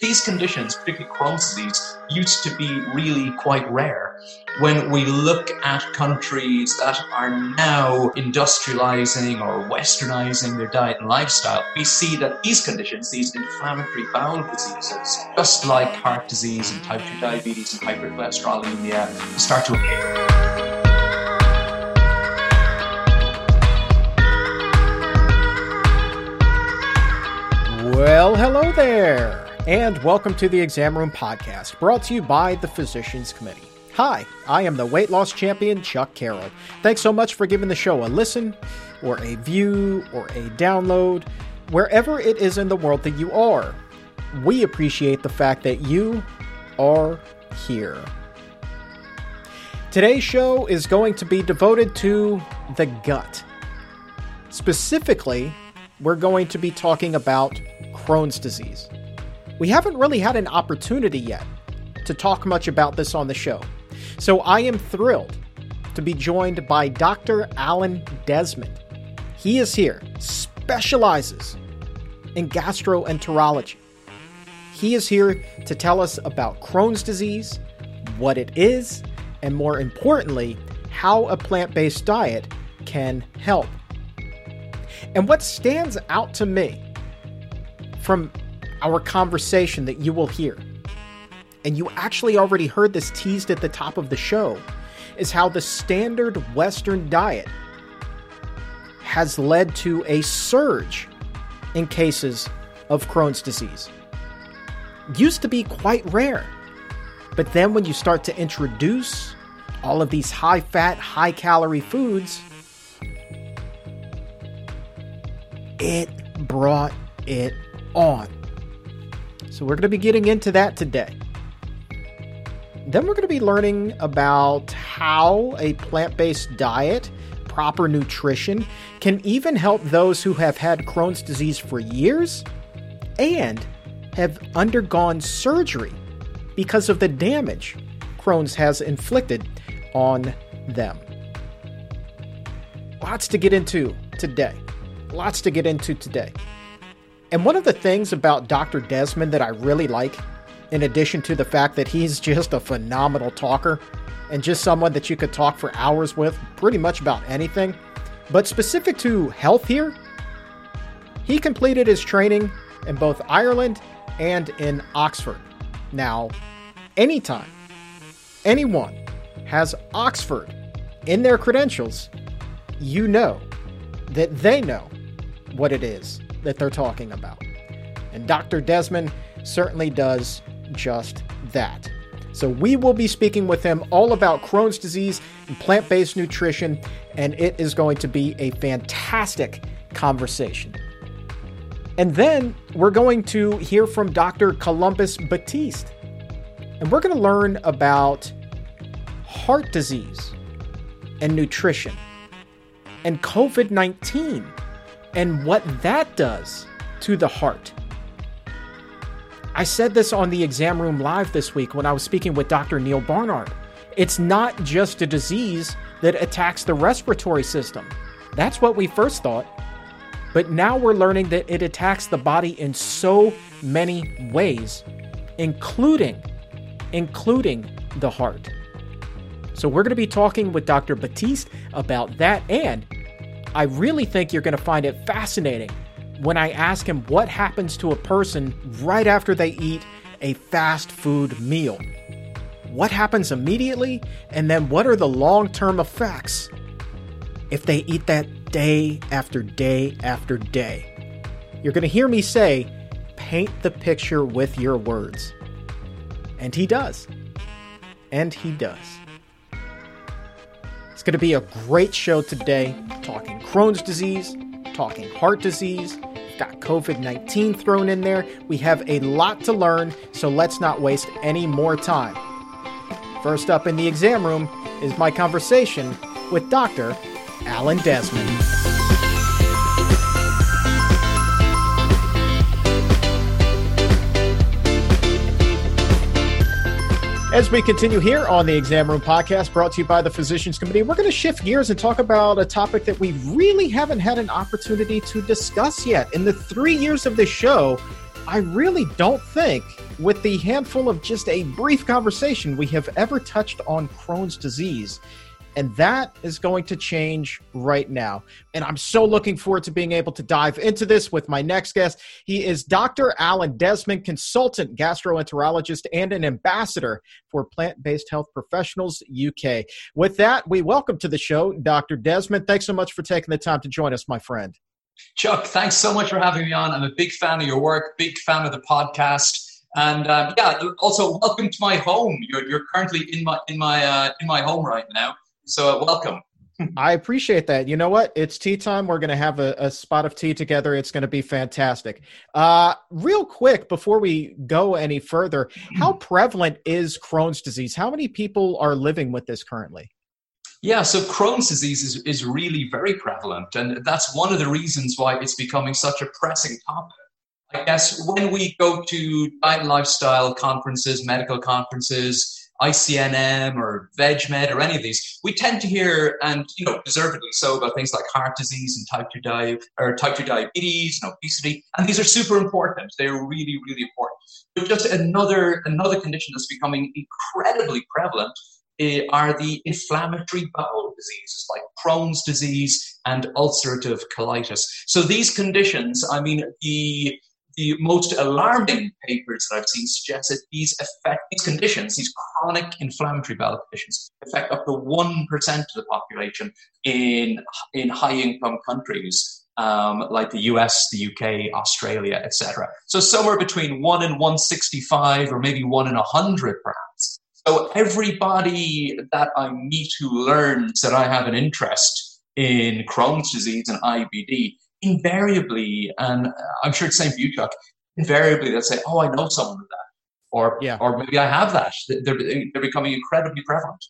These conditions, particularly Crohn's disease, used to be really quite rare. When we look at countries that are now industrializing or westernizing their diet and lifestyle, we see that these conditions, these inflammatory bowel diseases, just like heart disease and type 2 diabetes and hypercholesterolemia, start to appear. Well, hello there and welcome to the Exam Room Podcast, brought to you by the Physicians Committee. Hi, I am the weight loss champion, Chuck Carroll. Thanks so much for giving the show a listen, or a view, or a download, wherever it is in the world that you are. We appreciate the fact that you are here. Today's show is going to be devoted to the gut. Specifically, we're going to be talking about Crohn's disease. We haven't really had an opportunity yet to talk much about this on the show. So I am thrilled to be joined by Dr. Alan Desmond. He is here, specializes in gastroenterology. He is here to tell us about Crohn's disease, what it is, and more importantly, how a plant based diet can help. And what stands out to me from our conversation that you will hear, and you actually already heard this teased at the top of the show, is how the standard Western diet has led to a surge in cases of Crohn's disease. Used to be quite rare, but then when you start to introduce all of these high fat, high calorie foods, it brought it on. So we're going to be getting into that today. Then we're going to be learning about how a plant based diet, proper nutrition, can even help those who have had Crohn's disease for years and have undergone surgery because of the damage Crohn's has inflicted on them. Lots to get into today. Lots to get into today. And one of the things about Dr. Desmond that I really like, in addition to the fact that he's just a phenomenal talker and just someone that you could talk for hours with pretty much about anything, but specific to health here, he completed his training in both Ireland and in Oxford. Now, anytime anyone has Oxford in their credentials, you know that they know what it is that they're talking about. And Dr. Desmond certainly does just that. So, we will be speaking with him all about Crohn's disease and plant based nutrition, and it is going to be a fantastic conversation. And then we're going to hear from Dr. Columbus Batiste, and we're going to learn about heart disease and nutrition and COVID 19 and what that does to the heart. I said this on the exam room live this week when I was speaking with Dr. Neal Barnard. It's not just a disease that attacks the respiratory system. That's what we first thought. But now we're learning that it attacks the body in so many ways, including including the heart. So we're going to be talking with Dr. Batiste about that and I really think you're going to find it fascinating when I ask him what happens to a person right after they eat a fast food meal. What happens immediately, and then what are the long term effects if they eat that day after day after day? You're going to hear me say, paint the picture with your words. And he does. And he does. It's going to be a great show today, talking Crohn's disease, talking heart disease. Got COVID 19 thrown in there. We have a lot to learn, so let's not waste any more time. First up in the exam room is my conversation with Dr. Alan Desmond. As we continue here on the Exam Room Podcast, brought to you by the Physicians Committee, we're going to shift gears and talk about a topic that we really haven't had an opportunity to discuss yet. In the three years of this show, I really don't think, with the handful of just a brief conversation, we have ever touched on Crohn's disease. And that is going to change right now. And I'm so looking forward to being able to dive into this with my next guest. He is Dr. Alan Desmond, consultant gastroenterologist and an ambassador for Plant Based Health Professionals UK. With that, we welcome to the show Dr. Desmond. Thanks so much for taking the time to join us, my friend. Chuck, thanks so much for having me on. I'm a big fan of your work, big fan of the podcast. And um, yeah, also welcome to my home. You're, you're currently in my in my uh, in my home right now. So uh, welcome. I appreciate that. You know what? It's tea time. We're going to have a, a, spot of tea together. It's going to be fantastic. Uh, real quick, before we go any further, how prevalent is Crohn's disease? How many people are living with this currently? Yeah, so Crohn's disease is, is really very prevalent. And that's one of the reasons why it's becoming such a pressing topic. I guess when we go to diet and lifestyle conferences, medical conferences, ICNM or VegMed or any of these, we tend to hear, and you know, deservedly so, about things like heart disease and type two di- or type two diabetes and obesity, and these are super important. They're really, really important. But just another another condition that's becoming incredibly prevalent eh, are the inflammatory bowel diseases like Crohn's disease and ulcerative colitis. So these conditions, I mean, the the most alarming papers that I've seen suggest that these affect these conditions, these chronic inflammatory bowel conditions, affect up to one percent of the population in in high income countries um, like the US, the UK, Australia, etc. So somewhere between one and one sixty five, or maybe one in hundred, perhaps. So everybody that I meet who learns that I have an interest in Crohn's disease and IBD invariably, and I'm sure it's the same for you, Chuck, invariably they'll say, oh, I know someone with that. Or, yeah. or maybe I have that. They're, they're becoming incredibly prevalent.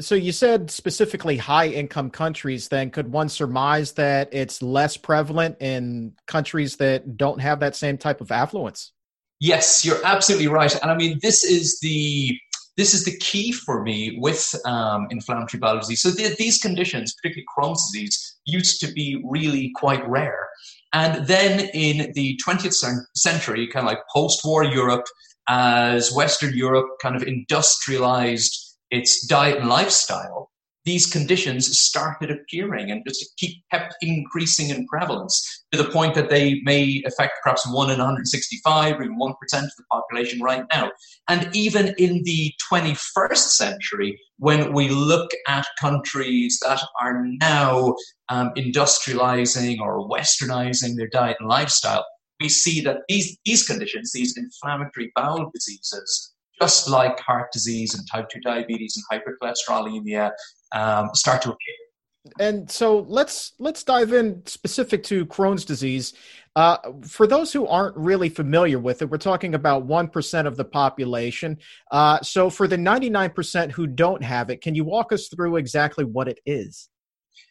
So you said specifically high income countries, then could one surmise that it's less prevalent in countries that don't have that same type of affluence? Yes, you're absolutely right. And I mean, this is the this is the key for me with um, inflammatory bowel disease. So the, these conditions, particularly Crohn's disease, used to be really quite rare. And then in the 20th century, kind of like post-war Europe, as Western Europe kind of industrialized its diet and lifestyle, these conditions started appearing and just keep kept increasing in prevalence to the point that they may affect perhaps one in 165 or even one percent of the population right now. And even in the 21st century, when we look at countries that are now um, industrializing or westernizing their diet and lifestyle, we see that these, these conditions, these inflammatory bowel diseases, just like heart disease and type 2 diabetes and hypercholesterolemia um, start to appear. And so let's let's dive in specific to Crohn's disease. Uh, for those who aren't really familiar with it, we're talking about one percent of the population. Uh, so for the ninety nine percent who don't have it, can you walk us through exactly what it is?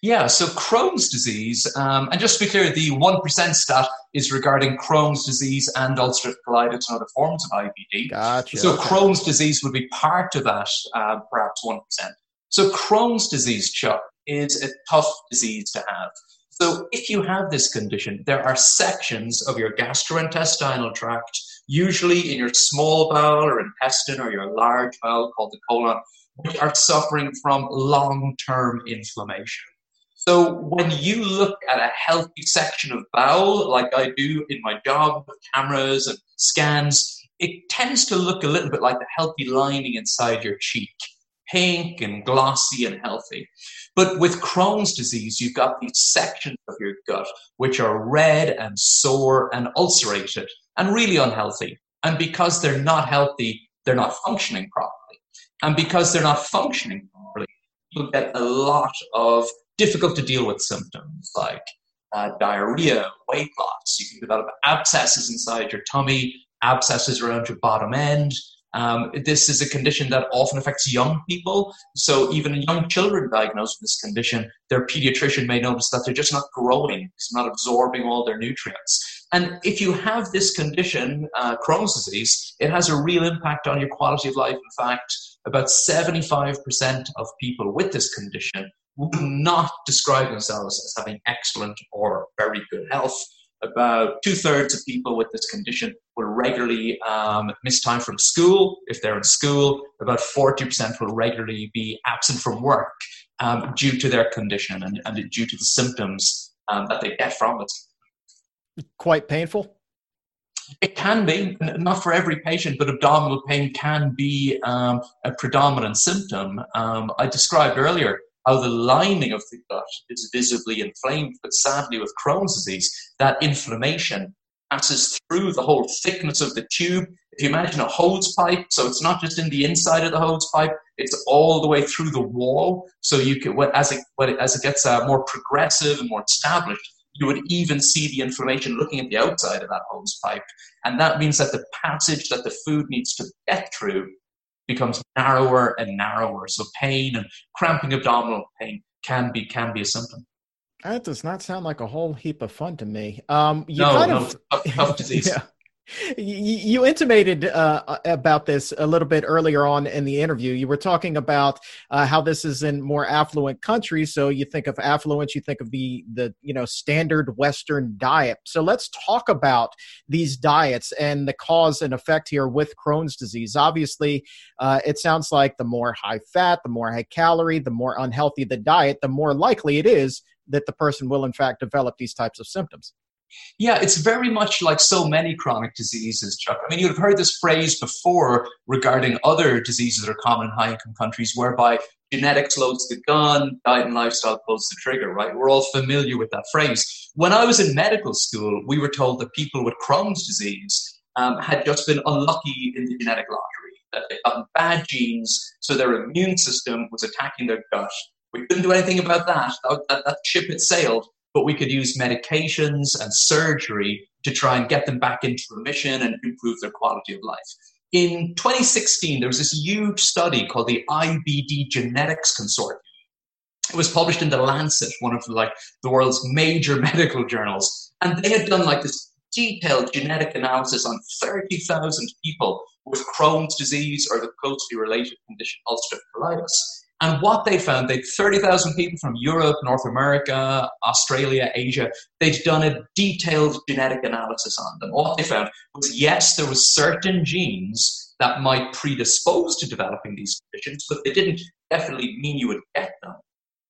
Yeah, so Crohn's disease, um, and just to be clear, the 1% stat is regarding Crohn's disease and ulcerative colitis and other forms of IBD. Gotcha. So Crohn's disease would be part of that, uh, perhaps 1%. So Crohn's disease, Chuck, is a tough disease to have. So if you have this condition, there are sections of your gastrointestinal tract, usually in your small bowel or intestine or your large bowel called the colon, which are suffering from long-term inflammation. So when you look at a healthy section of bowel, like I do in my job with cameras and scans, it tends to look a little bit like the healthy lining inside your cheek, pink and glossy and healthy. But with Crohn's disease, you've got these sections of your gut which are red and sore and ulcerated and really unhealthy. And because they're not healthy, they're not functioning properly. And because they're not functioning properly, you get a lot of difficult to deal with symptoms like uh, diarrhea, weight loss. You can develop abscesses inside your tummy, abscesses around your bottom end. Um, this is a condition that often affects young people. So even young children diagnosed with this condition, their pediatrician may notice that they're just not growing, it's not absorbing all their nutrients. And if you have this condition, uh, Crohn's disease, it has a real impact on your quality of life. In fact, about 75% of people with this condition would not describe themselves as having excellent or very good health. About two thirds of people with this condition will regularly um, miss time from school if they're in school. About 40% will regularly be absent from work um, due to their condition and, and, due to the symptoms um, that they get from it. Quite painful? It can be, not for every patient, but abdominal pain can be um, a predominant symptom. Um, I described earlier how the lining of the gut is visibly inflamed, but sadly, with Crohn's disease, that inflammation passes through the whole thickness of the tube. If you imagine a hose pipe, so it's not just in the inside of the hose pipe, it's all the way through the wall. So you can, as it, as it gets uh, more progressive and more established, you would even see the inflammation looking at the outside of that hose pipe. And that means that the passage that the food needs to get through becomes narrower and narrower. So pain and cramping abdominal pain can be can be a symptom. That does not sound like a whole heap of fun to me. Um, you no, kind no, of, tough, tough disease. yeah. You intimated uh, about this a little bit earlier on in the interview. You were talking about uh, how this is in more affluent countries. So you think of affluence, you think of the the you know standard Western diet. So let's talk about these diets and the cause and effect here with Crohn's disease. Obviously, uh, it sounds like the more high fat, the more high calorie, the more unhealthy the diet, the more likely it is that the person will in fact develop these types of symptoms. Yeah, it's very much like so many chronic diseases, Chuck. I mean, you've heard this phrase before regarding other diseases that are common in high income countries, whereby genetics loads the gun, diet and lifestyle pulls the trigger, right? We're all familiar with that phrase. When I was in medical school, we were told that people with Crohn's disease um, had just been unlucky in the genetic lottery, that they got bad genes, so their immune system was attacking their gut. We couldn't do anything about that. That, that, that ship had sailed but we could use medications and surgery to try and get them back into remission and improve their quality of life. In 2016, there was this huge study called the IBD Genetics Consortium. It was published in the Lancet, one of the, like the world's major medical journals, and they had done like this detailed genetic analysis on 30,000 people with Crohn's disease or the closely related condition ulcerative colitis. And what they found, they 30,000 people from Europe, North America, Australia, Asia, they'd done a detailed genetic analysis on them. What they found was yes, there was certain genes that might predispose to developing these conditions, but they didn't definitely mean you would get them.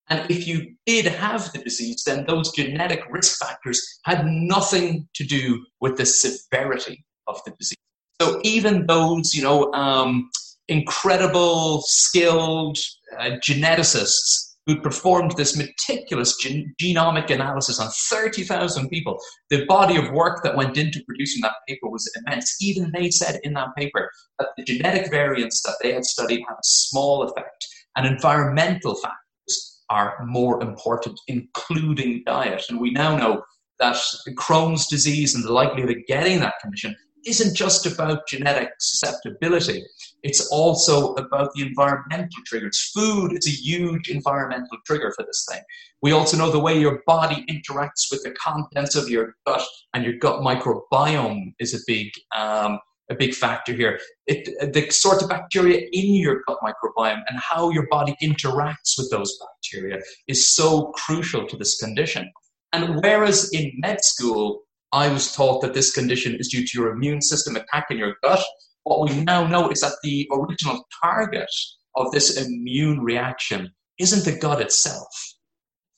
And if you did have the disease, then those genetic risk factors had nothing to do with the severity of the disease. So even those, you know, um, incredible, skilled uh, geneticists who performed this meticulous gen- genomic analysis on 30,000 people. The body of work that went into producing that paper was immense. Even they said in that paper that the genetic variants that they had studied had a small effect, and environmental factors are more important, including diet. And we now know that Crohn's disease and the likelihood of getting that condition isn't just about genetic susceptibility. It's also about the environmental triggers. Food is a huge environmental trigger for this thing. We also know the way your body interacts with the contents of your gut, and your gut microbiome is a big um, a big factor here. It, the sort of bacteria in your gut microbiome and how your body interacts with those bacteria is so crucial to this condition. And whereas in med school, I was taught that this condition is due to your immune system attacking your gut. What we now know is that the original target of this immune reaction isn't the gut itself,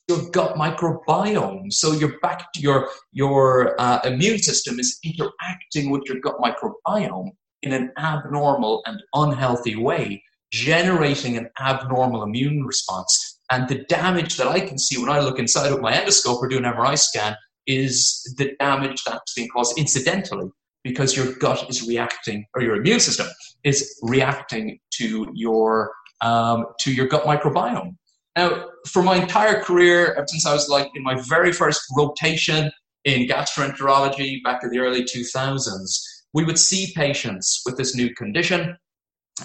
your gut microbiome. So your back, your your uh, immune system is interacting with your gut microbiome in an abnormal and unhealthy way, generating an abnormal immune response. And the damage that I can see when I look inside with my endoscope or do an MRI scan is the damage that's being caused incidentally because your gut is reacting or your immune system is reacting to your um, to your gut microbiome. Now, for my entire career, ever since I was like in my very first rotation in gastroenterology back in the early 2000s, we would see patients with this new condition,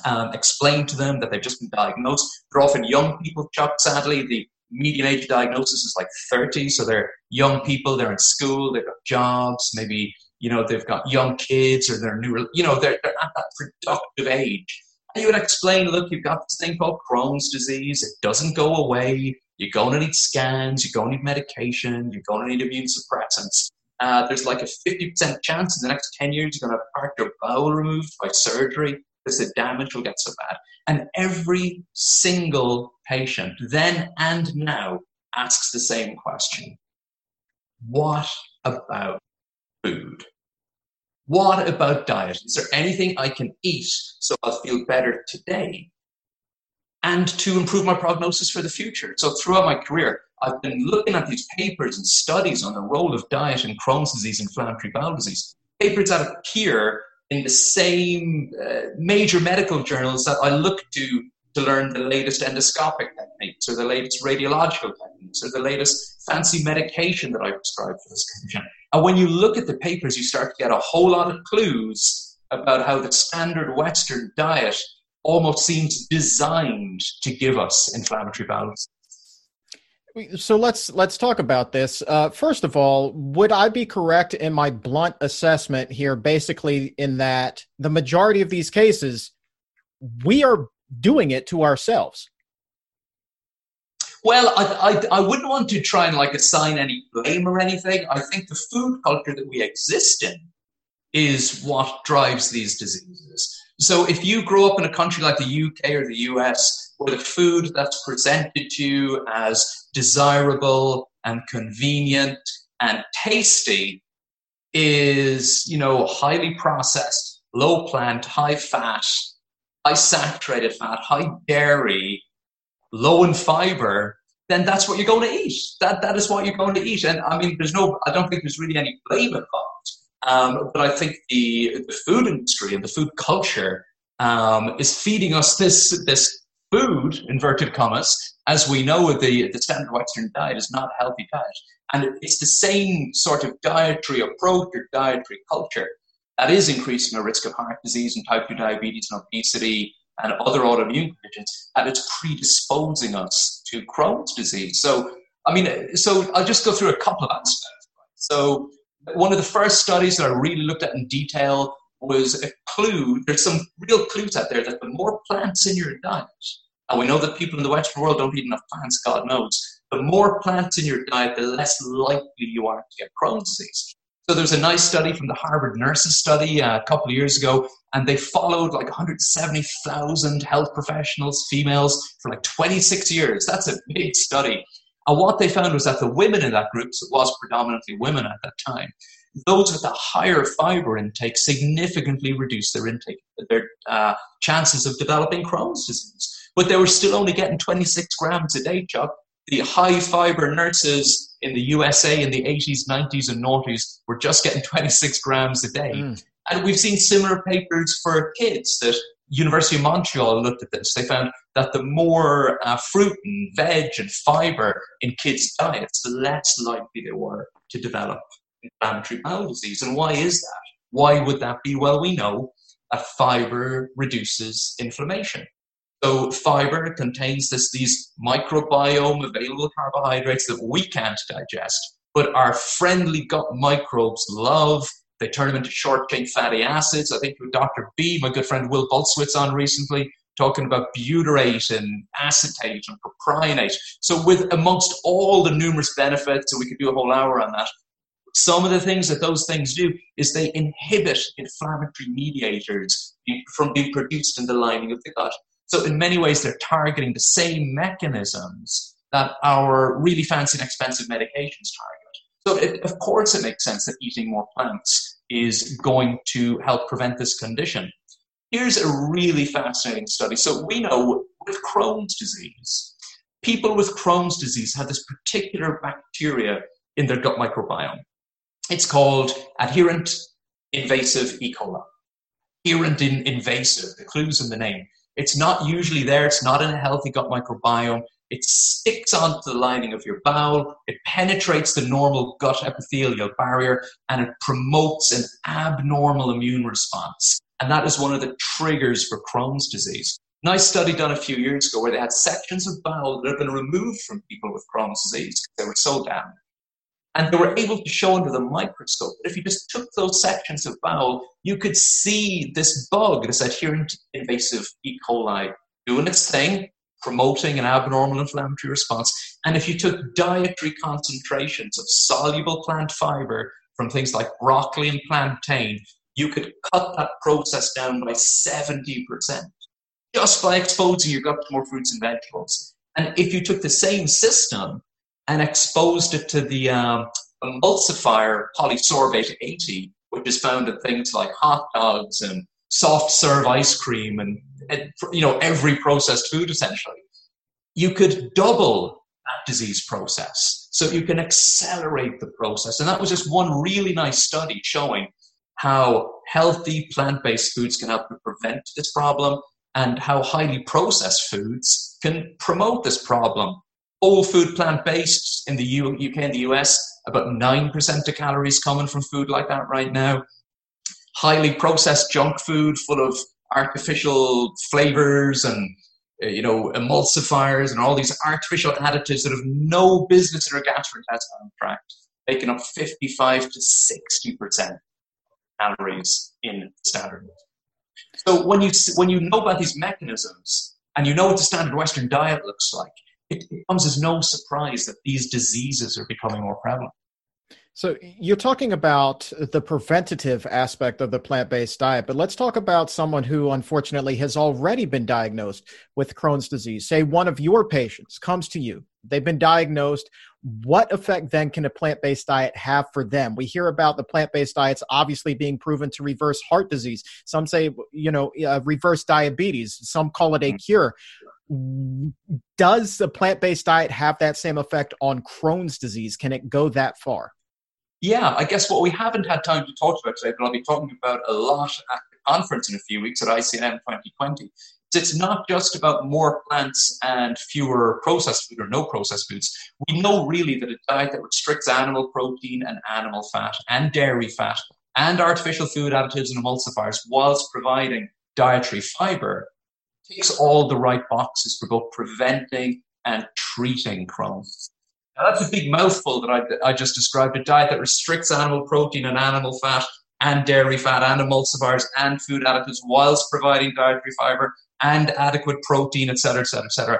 um, explain to them that they've just been diagnosed. They're often young people, sadly. The median age diagnosis is like 30, so they're young people, they're in school, they've got jobs, maybe, you know, they've got young kids or they're new, you know, they're, they're at that productive age. And you would explain, look, you've got this thing called Crohn's disease, it doesn't go away, you're going to need scans, you're going to need medication, you're going to need immune suppressants. Uh, there's like a 50% chance in the next 10 years you're going to have part of your bowel removed by surgery because the damage will get so bad. And every single patient, then and now, asks the same question What about food? What about diet? Is there anything I can eat so I'll feel better today and to improve my prognosis for the future? So, throughout my career, I've been looking at these papers and studies on the role of diet in Crohn's disease, inflammatory bowel disease. Papers that appear in the same uh, major medical journals that I look to to learn the latest endoscopic techniques or the latest radiological techniques or the latest fancy medication that I prescribe for this condition. And when you look at the papers, you start to get a whole lot of clues about how the standard Western diet almost seems designed to give us inflammatory disease. So let's let's talk about this. Uh, first of all, would I be correct in my blunt assessment here, basically in that the majority of these cases, we are doing it to ourselves? Well, I, I, I wouldn't want to try and like assign any blame or anything. I think the food culture that we exist in is what drives these diseases. So if you grow up in a country like the UK or the US, where the food that's presented to you as desirable and convenient and tasty is, you know, highly processed, low plant, high fat, high saturated fat, high dairy, low in fiber, then that's what you're going to eat. That that is what you're going to eat. And I mean, there's no, I don't think there's really any blame involved. Um, but I think the the food industry and the food culture um, is feeding us this this food inverted commas. As we know, the the standard Western diet is not a healthy diet, and it's the same sort of dietary approach or dietary culture that is increasing the risk of heart disease and type 2 diabetes and obesity and other autoimmune conditions, and it's predisposing us to Crohn's disease. So, I mean, so I'll just go through a couple of aspects. So, one of the first studies that I really looked at in detail was a clue. There's some real clues out there that the more plants in your diet, and we know that people in the Western world don't eat enough plants, God knows, the more plants in your diet, the less likely you are to get Crohn's disease. So there's a nice study from the Harvard Nurses Study uh, a couple of years ago, and they followed like 170,000 health professionals, females, for like 26 years. That's a big study. And what they found was that the women in that group, so it was predominantly women at that time, those with a higher fiber intake significantly reduced their intake, their uh, chances of developing Crohn's disease. But they were still only getting 26 grams a day, Chuck, the high fiber nurses in the USA in the 80s, 90s, and noughties were just getting 26 grams a day. Mm. And we've seen similar papers for kids that University of Montreal looked at this. They found that the more uh, fruit and veg and fiber in kids' diets, the less likely they were to develop inflammatory bowel disease. And why is that? Why would that be? Well, we know that fiber reduces inflammation. So fiber contains this, these microbiome available carbohydrates that we can't digest, but our friendly gut microbes love. They turn them into short chain fatty acids. I think with Dr. B, my good friend Will Bulsiewicz on recently, talking about butyrate and acetate and propionate. So with amongst all the numerous benefits, and we could do a whole hour on that, some of the things that those things do is they inhibit inflammatory mediators from being produced in the lining of the gut. So in many ways, they're targeting the same mechanisms that our really fancy and expensive medications target. So it, of course, it makes sense that eating more plants is going to help prevent this condition. Here's a really fascinating study. So we know with Crohn's disease, people with Crohn's disease have this particular bacteria in their gut microbiome. It's called adherent invasive E. coli. Adherent in invasive, the clues in the name. It's not usually there. It's not in a healthy gut microbiome. It sticks onto the lining of your bowel. It penetrates the normal gut epithelial barrier and it promotes an abnormal immune response. And that is one of the triggers for Crohn's disease. Nice study done a few years ago where they had sections of bowel that had been removed from people with Crohn's disease because they were so damaged. And they were mm. able to show under the microscope that if you just took those sections of bowel, you could see this bug, this adherent invasive E. coli, doing its thing, promoting an abnormal inflammatory response. And if you took dietary concentrations of soluble plant fiber from things like broccoli and plantain, you could cut that process down by 70% just by exposing your gut to more fruits and vegetables. And if you took the same system and exposed it to the um, emulsifier polysorbate 80, which is found in things like hot dogs and soft serve ice cream and, and you know every processed food essentially, you could double that disease process. So you can accelerate the process. And that was just one really nice study showing how healthy plant based foods can help to prevent this problem and how highly processed foods can promote this problem. Whole food plant based in the UK and the US, about 9% of calories coming from food like that right now. Highly processed junk food full of artificial flavors and uh, you know emulsifiers and all these artificial additives that have no business in our gastrointestinal tract, making up 55 to 60% calories in standard so when you when you know about these mechanisms and you know what the standard Western diet looks like, it, comes as no surprise that these diseases are becoming more prevalent. So you're talking about the preventative aspect of the plant-based diet, but let's talk about someone who unfortunately has already been diagnosed with Crohn's disease. Say one of your patients comes to you. They've been diagnosed. What effect then can a plant-based diet have for them? We hear about the plant-based diets obviously being proven to reverse heart disease. Some say, you know, uh, reverse diabetes. Some call it a mm-hmm. cure does the plant-based diet have that same effect on Crohn's disease? Can it go that far? yeah, I guess what we haven't had time to talk about today, but I'll be talking about a lot at the conference in a few weeks at ICNM 2020. It's not just about more plants and fewer processed food or no processed foods. We know really that a diet that restricts animal protein and animal fat and dairy fat and artificial food additives and emulsifiers whilst providing dietary fiber ticks all the right boxes for both preventing and treating Crohn's now, that's a big mouthful that I, I just described a diet that restricts animal protein and animal fat and dairy fat and emulsifiers and food additives whilst providing dietary fiber and adequate protein, etc., etc., etc.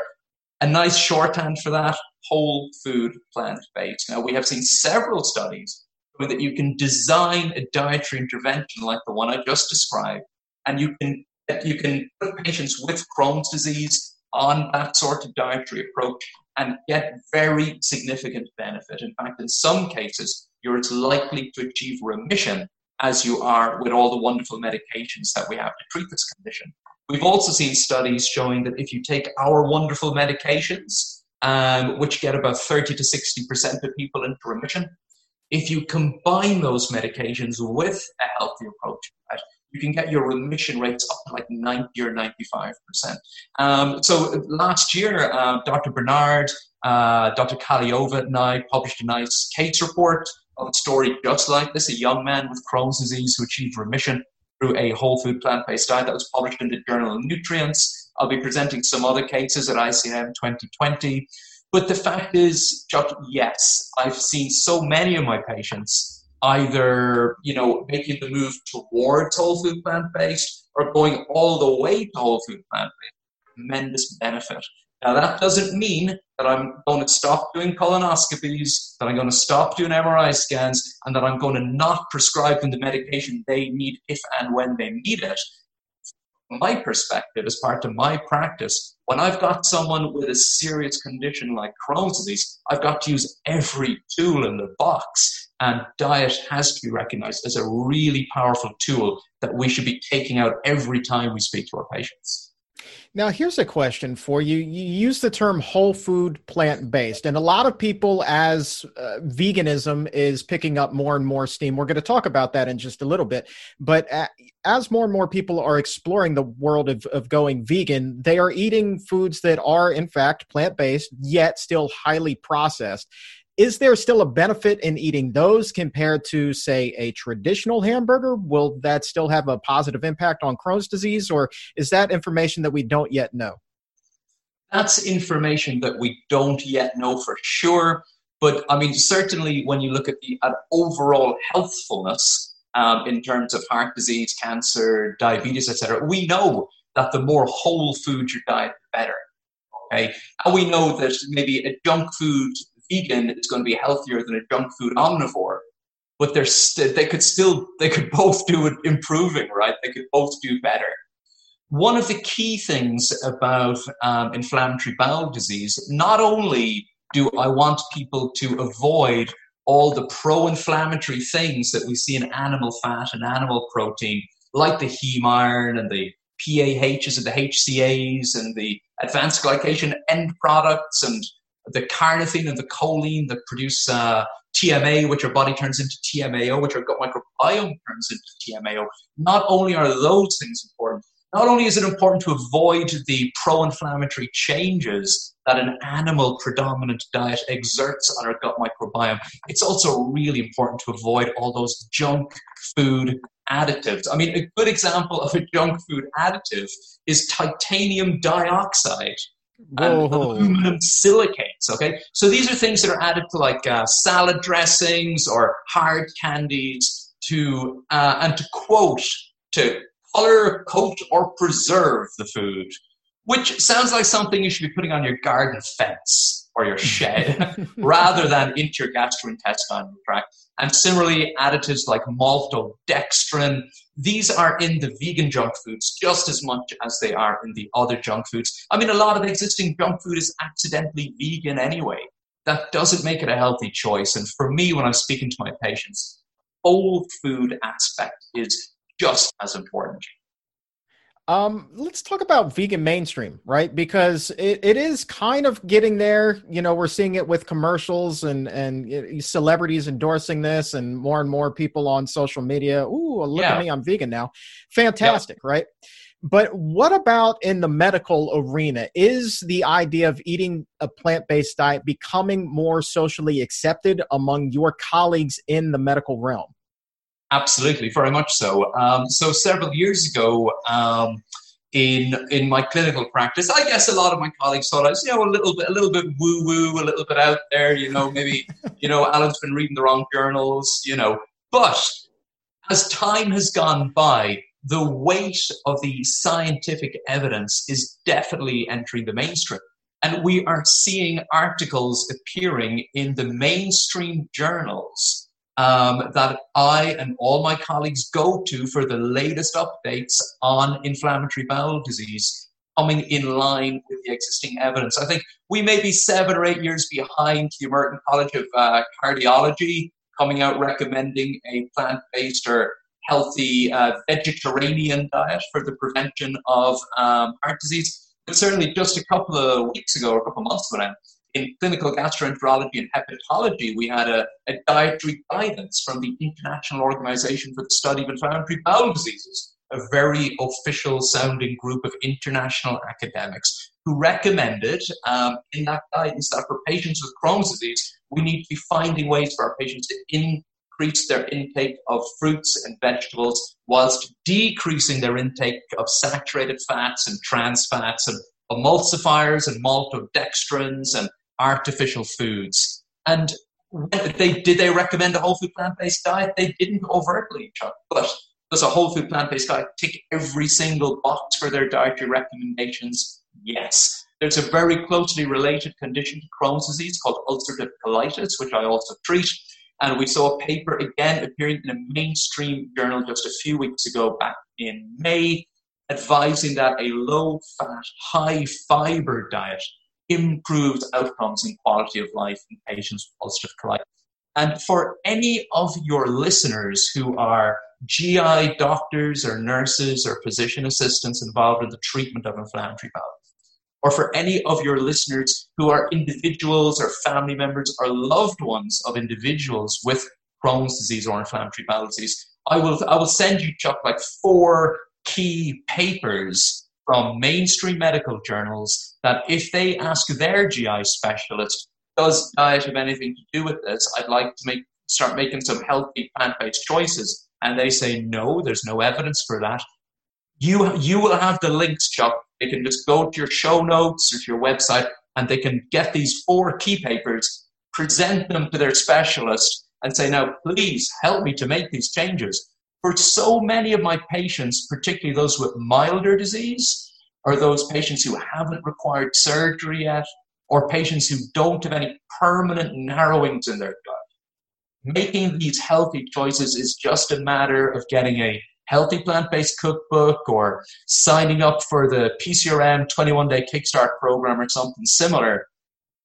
A nice shorthand for that whole food plant based. Now, we have seen several studies that you can design a dietary intervention like the one I just described, and you can you can put patients with Crohn's disease on that sort of dietary approach and get very significant benefit. In fact, in some cases, you're as likely to achieve remission as you are with all the wonderful medications that we have to treat this condition. We've also seen studies showing that if you take our wonderful medications, um, which get about 30 to 60% of people into remission, if you combine those medications with a healthy approach, right, you can get your remission rates up to like 90 or 95%. Um, so last year, uh, Dr. Barnard, uh, Dr. Kahleova and I published a nice case report of a story just like this, a young man with Crohn's disease who achieved remission through a whole food plant-based diet that was published in the Journal of Nutrients. I'll be presenting some other cases at ICNM 2020. But the fact is, yes, I've seen so many of my patients either you know making the move towards whole food plant based or going all the way to whole food plant based. Tremendous benefit. Now that doesn't mean that I'm going to stop doing colonoscopies, that I'm going to stop doing MRI scans, and that I'm going to not prescribe them the medication they need if and when they need it. From my perspective, as part of my practice, when I've got someone with a serious condition like Crohn's disease, I've got to use every tool in the box and diet has to be recognized as a really powerful tool that we should be taking out every time we speak to our patients. Now, here's a question for you. You use the term whole food plant based, and a lot of people, as uh, veganism is picking up more and more steam, we're going to talk about that in just a little bit. But as more and more people are exploring the world of, of going vegan, they are eating foods that are, in fact, plant based, yet still highly processed is there still a benefit in eating those compared to, say, a traditional hamburger? Will that still have a positive impact on Crohn's disease, or is that information that we don't yet know? That's information that we don't yet know for sure. But I mean, certainly when you look at the at overall healthfulness um, in terms of heart disease, cancer, diabetes, etc., we know that the more whole food your diet, the better. Okay, and we know that maybe a junk food vegan is going to be healthier than a junk food omnivore. but they're st- they could still they could both do it improving, right? They could both do better. One of the key things about um, inflammatory bowel disease, not only do I want people to avoid all the pro-inflammatory things that we see in animal fat and animal protein, like the heme iron and the PAHs and the HCAs and the advanced glycation end products and the carnitine and the choline that produce uh, TMA, which your body turns into TMAO, which your gut microbiome turns into TMAO. Not only are those things important, not only is it important to avoid the pro inflammatory changes that an animal predominant diet exerts on our gut microbiome, it's also really important to avoid all those junk food additives. I mean, a good example of a junk food additive is titanium dioxide and aluminum silicates. Okay, so these are things that are added to like uh, salad dressings or hard candies to uh, and to quote to color, coat, or preserve the food, which sounds like something you should be putting on your garden fence or your shed rather than into your gastrointestinal tract. And similarly, additives like maltodextrin, these are in the vegan junk foods just as much as they are in the other junk foods. I mean, a lot of existing junk food is accidentally vegan anyway. That doesn't make it a healthy choice. And for me, when I'm speaking to my patients, whole food aspect is just as important. Um, let's talk about vegan mainstream, right? Because it, it is kind of getting there. You know, we're seeing it with commercials and and celebrities endorsing this, and more and more people on social media. Ooh, look yeah. at me, I'm vegan now. Fantastic, yep. right? But what about in the medical arena? Is the idea of eating a plant based diet becoming more socially accepted among your colleagues in the medical realm? Absolutely, very much so. Um, so several years ago, um, in in my clinical practice, I guess a lot of my colleagues thought I was, you know, a little bit, a little bit woo woo, a little bit out there. You know, maybe you know, Alan's been reading the wrong journals. You know, but as time has gone by, the weight of the scientific evidence is definitely entering the mainstream. And we are seeing articles appearing in the mainstream journals um, that I and all my colleagues go to for the latest updates on inflammatory bowel disease coming in line with the existing evidence. I think we may be seven or eight years behind the American College of uh, Cardiology coming out recommending a plant based or healthy uh, vegetarian diet for the prevention of um, heart disease. But certainly, just a couple of weeks ago or a couple of months ago now, in clinical gastroenterology and hepatology, we had a, a, dietary guidance from the International Organization for the Study of Inflammatory Bowel Diseases, a very official sounding group of international academics who recommended um, in that guidance that for patients with Crohn's disease, we need to be finding ways for our patients to increase their intake of fruits and vegetables whilst decreasing their intake of saturated fats and trans fats and emulsifiers and maltodextrins and artificial foods. And they did they recommend a whole food plant based diet? They didn't overtly, but does a whole food plant based diet tick every single box for their dietary recommendations? Yes. There's a very closely related condition to Crohn's disease called ulcerative colitis, which I also treat. And we saw a paper again appearing in a mainstream journal just a few weeks ago, back in May, advising that a low fat, high fiber diet improved outcomes and quality of life in patients with ulcerative colitis. And for any of your listeners who are GI doctors or nurses or physician assistants involved in the treatment of inflammatory bowel, or for any of your listeners who are individuals or family members or loved ones of individuals with Crohn's disease or inflammatory bowel disease, I will I will send you Chuck like four key papers from mainstream medical journals that if they ask their GI specialist, does diet have anything to do with this? I'd like to make start making some healthy plant-based choices. And they say no, there's no evidence for that. You you will have the links, Chuck. They can just go to your show notes or to your website and they can get these four key papers, present them to their specialist, and say, now please help me to make these changes for so many of my patients, particularly those with milder disease, or those patients who haven't required surgery yet, or patients who don't have any permanent narrowings in their gut, making these healthy choices is just a matter of getting a healthy plant-based cookbook or signing up for the PCRM 21-day Kickstart program or something similar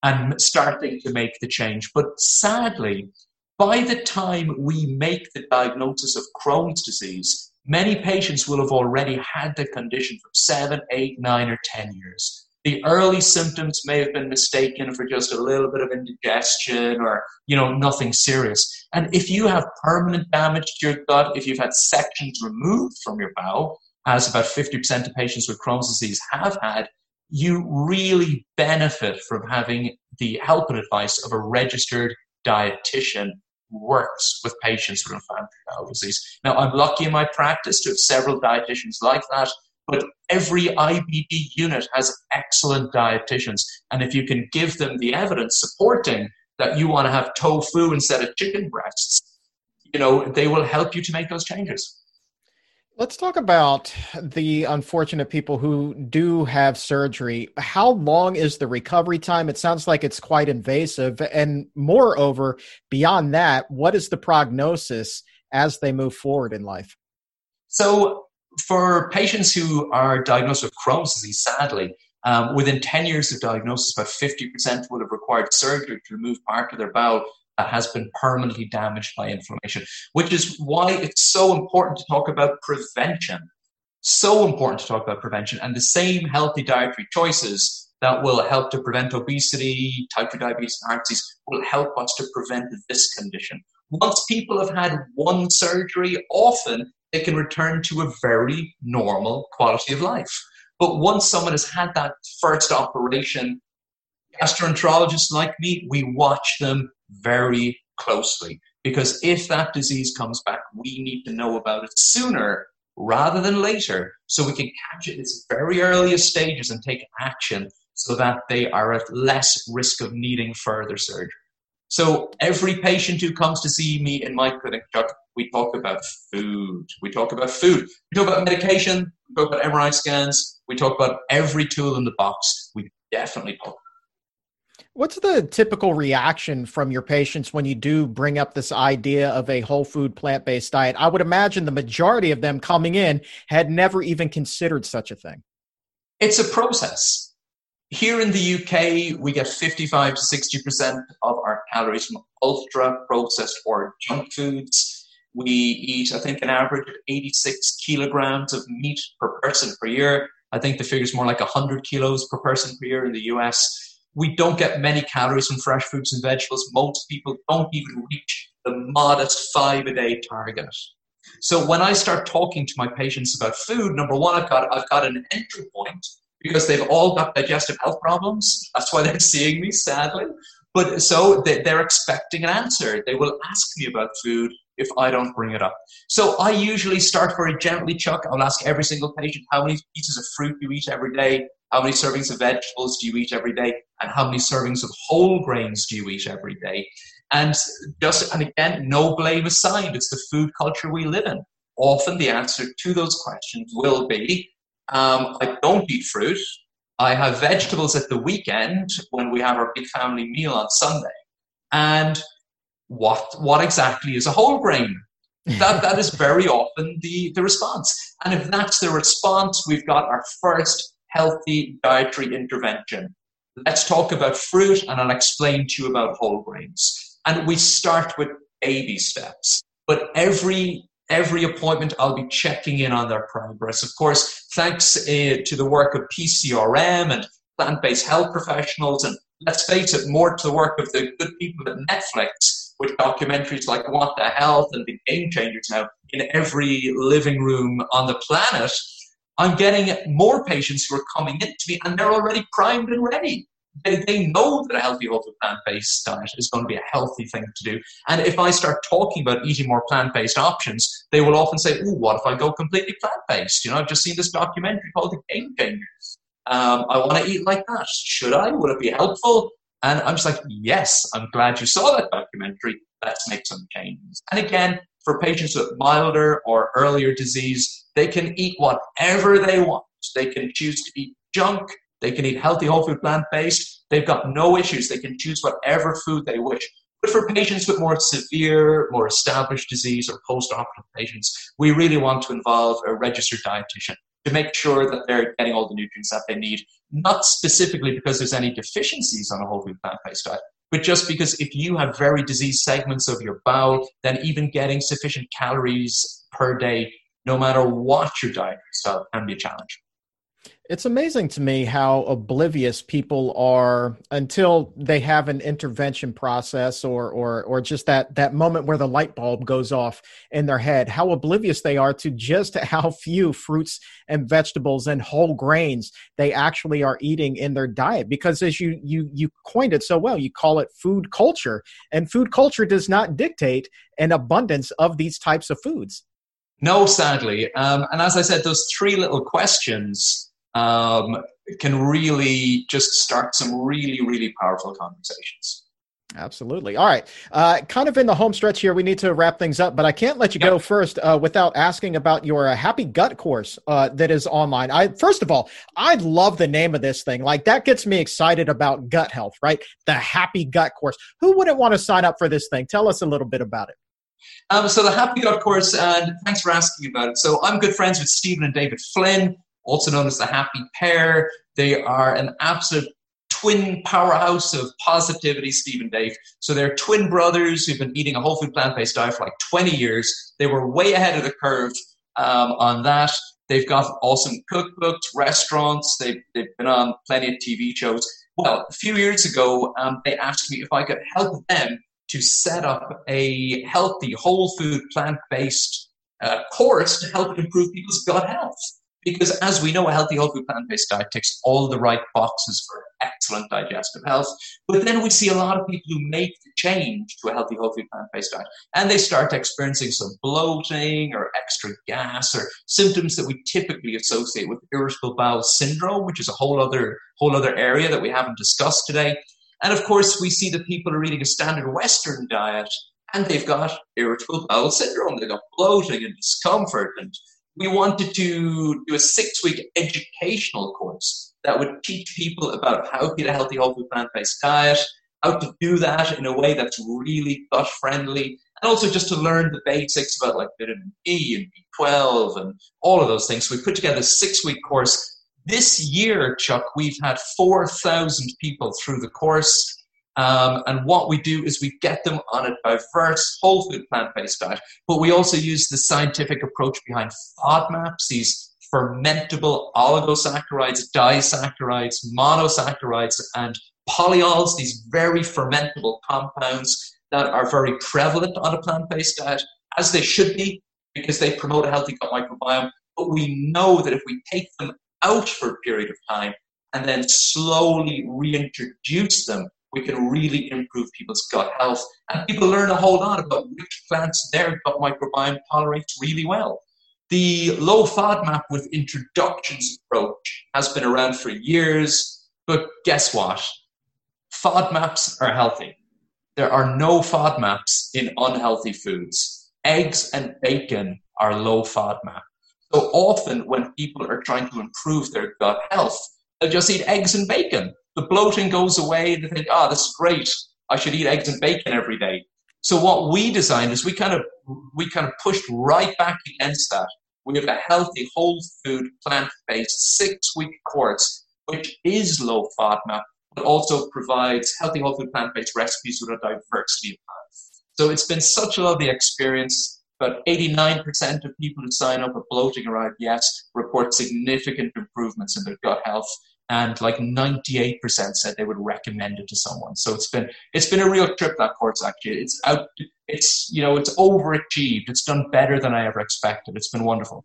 and starting to make the change. But sadly, by the time we make the diagnosis of Crohn's disease, many patients will have already had the condition for seven, eight, nine, or 10 years. The early symptoms may have been mistaken for just a little bit of indigestion or, you know, nothing serious. And if you have permanent damage to your gut, if you've had sections removed from your bowel, as about 50% of patients with Crohn's disease have had, you really benefit from having the help and advice of a registered dietitian works with patients with inflammatory bowel disease. Now, I'm lucky in my practice to have several dietitians like that. But every IBD unit has excellent dietitians. And if you can give them the evidence supporting that you want to have tofu instead of chicken breasts, you know, they will help you to make those changes. Let's talk about the unfortunate people who do have surgery. How long is the recovery time? It sounds like it's quite invasive. And moreover, beyond that, what is the prognosis as they move forward in life? So, for patients who are diagnosed with Crohn's disease, sadly, um, within 10 years of diagnosis, about 50% would have required surgery to remove part of their bowel that has been permanently damaged by inflammation, which is why it's so important to talk about prevention. So important to talk about prevention and the same healthy dietary choices that will help to prevent obesity, type 2 diabetes, and heart disease will help us to prevent this condition. Once people have had one surgery, often they can return to a very normal quality of life. But once someone has had that first operation, gastroenterologists like me, we watch them very closely because if that disease comes back, we need to know about it sooner rather than later so we can catch it in its very earliest stages and take action so that they are at less risk of needing further surgery. So every patient who comes to see me in my clinic, we talk about food. We talk about food. We talk about medication. We talk about MRI scans. We talk about every tool in the box. We definitely talk. What's the typical reaction from your patients when you do bring up this idea of a whole food plant based diet? I would imagine the majority of them coming in had never even considered such a thing. It's a process. Here in the UK, we get 55 to 60% of our calories from ultra processed or junk foods. We eat, I think, an average of 86 kilograms of meat per person per year. I think the figure is more like 100 kilos per person per year in the US. We don't get many calories from fresh fruits and vegetables. Most people don't even reach the modest five a day target. So when I start talking to my patients about food, number one, I've got I've got an entry point because they've all got digestive health problems. That's why they're seeing me, sadly. But so they're expecting an answer. They will ask me about food if I don't bring it up. So I usually start very gently, Chuck. I'll ask every single patient how many pieces of fruit you eat every day, how many servings of vegetables do you eat every day, and how many servings of whole grains do you eat every day. And just and again, no blame assigned. It's the food culture we live in. Often the answer to those questions will be, um, I don't eat fruit. I have vegetables at the weekend when we have our big family meal on Sunday. And what what exactly is a whole grain? That that is very often the, the response. And if that's the response, we've got our first healthy dietary intervention. Let's talk about fruit and I'll explain to you about whole grains. And we start with baby steps. But every every appointment I'll be checking in on their progress. Of course, thanks uh, to the work of PCRM and plant-based health professionals and let's face it, more to the work of the good people at Netflix with documentaries like What the Health and The Game Changers now in every living room on the planet, I'm getting more patients who are coming in to me and they're already primed and ready. They, they know that a healthy whole food plant based diet is going to be a healthy thing to do. And if I start talking about eating more plant based options, they will often say, Oh, what if I go completely plant based? You know, I've just seen this documentary called The Game Changers. Um, I want to eat like that. Should I? Would it be helpful? And I'm just like, yes, I'm glad you saw that documentary. Let's make some changes. And again, for patients with milder or earlier disease, they can eat whatever they want. They can choose to eat junk. They can eat healthy, whole food, plant based. They've got no issues. They can choose whatever food they wish. But for patients with more severe, more established disease or post-operative patients, we really want to involve a registered dietitian to make sure that they're getting all the nutrients that they need, not specifically because there's any deficiencies on a whole food plant-based diet, but just because if you have very diseased segments of your bowel, then even getting sufficient calories per day, no matter what your diet style, can be a challenge. It's amazing to me how oblivious people are until they have an intervention process or or or just that that moment where the light bulb goes off in their head. How oblivious they are to just how few fruits and vegetables and whole grains they actually are eating in their diet. Because as you you you coined it so well, you call it food culture, and food culture does not dictate an abundance of these types of foods. No, sadly. Um, and as I said, those three little questions um, can really just start some really, really powerful conversations. Absolutely. All right. Uh, kind of in the home stretch here, we need to wrap things up, but I can't let you yep. go first uh, without asking about your uh, Happy Gut course uh, that is online. I first of all, I love the name of this thing. Like that gets me excited about gut health, right? The Happy Gut course. Who wouldn't want to sign up for this thing? Tell us a little bit about it. Um, so the Happy Gut course, and thanks for asking about it. So I'm good friends with Stephen and David Flynn also known as the Happy Pear. They are an absolute twin powerhouse of positivity, Steve and Dave. So they're twin brothers who've been eating a whole food plant based diet for like 20 years. They were way ahead of the curve um, on that. They've got awesome cookbooks, restaurants. They've, they've been on plenty of TV shows. Well, a few years ago, um, they asked me if I could help them to set up a healthy, whole food, plant based uh, course to help improve people's gut health. Because as we know, a healthy whole food plant based diet ticks all the right boxes for excellent digestive health. But then we see a lot of people who make the change to a healthy whole food plant based diet and they start experiencing some bloating or extra gas or symptoms that we typically associate with irritable bowel syndrome, which is a whole other whole other area that we haven't discussed today. And of course, we see that people are eating a standard Western diet and they've got irritable bowel syndrome. They've got bloating and discomfort and we wanted to do a six week educational course that would teach people about how to eat a healthy whole food plant based diet, how to do that in a way that's really gut friendly, and also just to learn the basics about like vitamin E and B12 and all of those things. So we put together a six week course. This year, Chuck, we've had 4,000 people through the course. Um, and what we do is we get them on a diverse whole food plant based diet, but we also use the scientific approach behind FODMAPs, these fermentable oligosaccharides, disaccharides, monosaccharides, and polyols, these very fermentable compounds that are very prevalent on a plant based diet, as they should be, because they promote a healthy gut microbiome. But we know that if we take them out for a period of time and then slowly reintroduce them we can really improve people's gut health. And people learn a whole lot about which plants their gut microbiome tolerates really well. The low FODMAP with introductions approach has been around for years, but guess what? FODMAPs are healthy. There are no FODMAPs in unhealthy foods. Eggs and bacon are low FODMAP. So often, when people are trying to improve their gut health, they'll just eat eggs and bacon the bloating goes away and they think, oh, this is great. I should eat eggs and bacon every day. So what we designed is we kind of we kind of pushed right back against that. We have a healthy, whole food, plant-based six-week course, which is low FODMAP, but also provides healthy, whole food, plant-based recipes with a diversity of plants. So it's been such a lovely experience. But 89% of people who sign up with bloating or IBS report significant improvements in their gut health and like 98% said they would recommend it to someone. So it's been it's been a real trip that course actually. It's out it's you know it's overachieved. It's done better than I ever expected. It's been wonderful.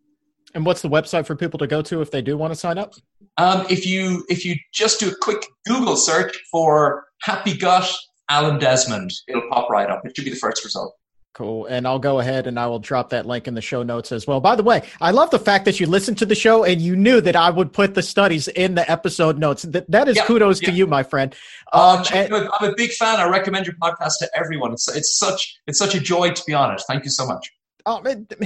And what's the website for people to go to if they do want to sign up? Um, if you if you just do a quick Google search for Happy Gut Alan Desmond, it'll pop right up. It should be the first result. Cool. And I'll go ahead and I will drop that link in the show notes as well. By the way, I love the fact that you listened to the show and you knew that I would put the studies in the episode notes. That, that is yeah, kudos yeah. to you, my friend. Um, um, and, I'm a big fan. I recommend your podcast to everyone. It's, it's such it's such a joy to be on it. Thank you so much. Oh,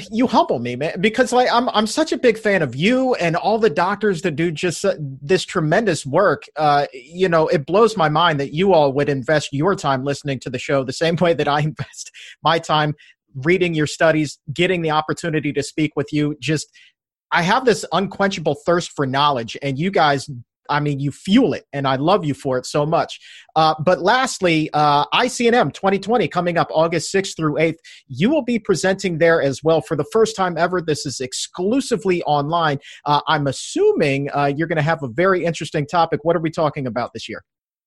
you humble me, man, because like I'm I'm such a big fan of you and all the doctors that do just uh, this tremendous work. Uh, you know, it blows my mind that you all would invest your time listening to the show the same way that I invest my time reading your studies, getting the opportunity to speak with you. Just I have this unquenchable thirst for knowledge, and you guys I mean, you fuel it, and I love you for it so much. Uh, but lastly, uh, ICNM 2020 coming up August 6th through 8th. You will be presenting there as well for the first time ever. This is exclusively online. Uh, I'm assuming uh, you're going to have a very interesting topic. What are we talking about this year?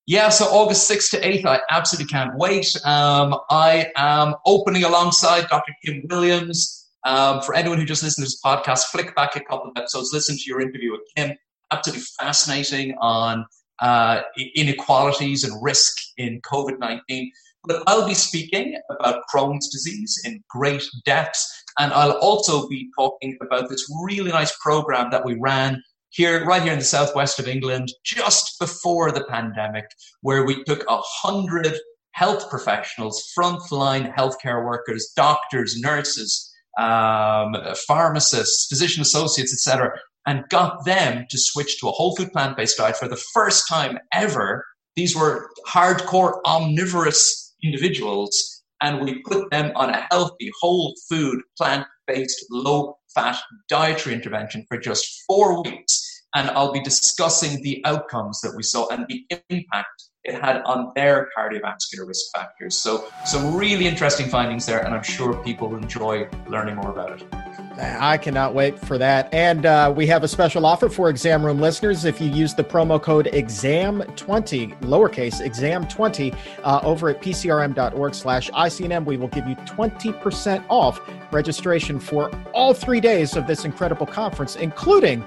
Yeah, so August 6th to 8th, I absolutely can't wait. Um, I am opening alongside Dr. Kim Williams. Um, for anyone who just listened to this podcast, flick back a couple of episodes, listen to your interview with Kim absolutely fascinating on uh, inequalities and risk in COVID 19. But I'll be speaking about Crohn's disease in great depth. And I'll also be talking about this really nice program that we ran here, right here in the southwest of England, just before the pandemic, where we took a hundred health professionals, frontline healthcare workers, doctors, nurses, um, pharmacists, physician associates, etc., and got them to switch to a whole food plant based diet for the first time ever. These were hardcore omnivorous individuals, and we put them on a healthy, whole food, plant based, low fat dietary intervention for just four weeks. And I'll be discussing the outcomes that we saw and the impact it had on their cardiovascular risk factors. So, some really interesting findings there, and I'm sure people will enjoy learning more about it. I cannot wait for that. And uh, we have a special offer for exam room listeners. If you use the promo code EXAM20, lowercase EXAM20, uh, over at pcrm.org slash ICNM, we will give you 20% off registration for all three days of this incredible conference, including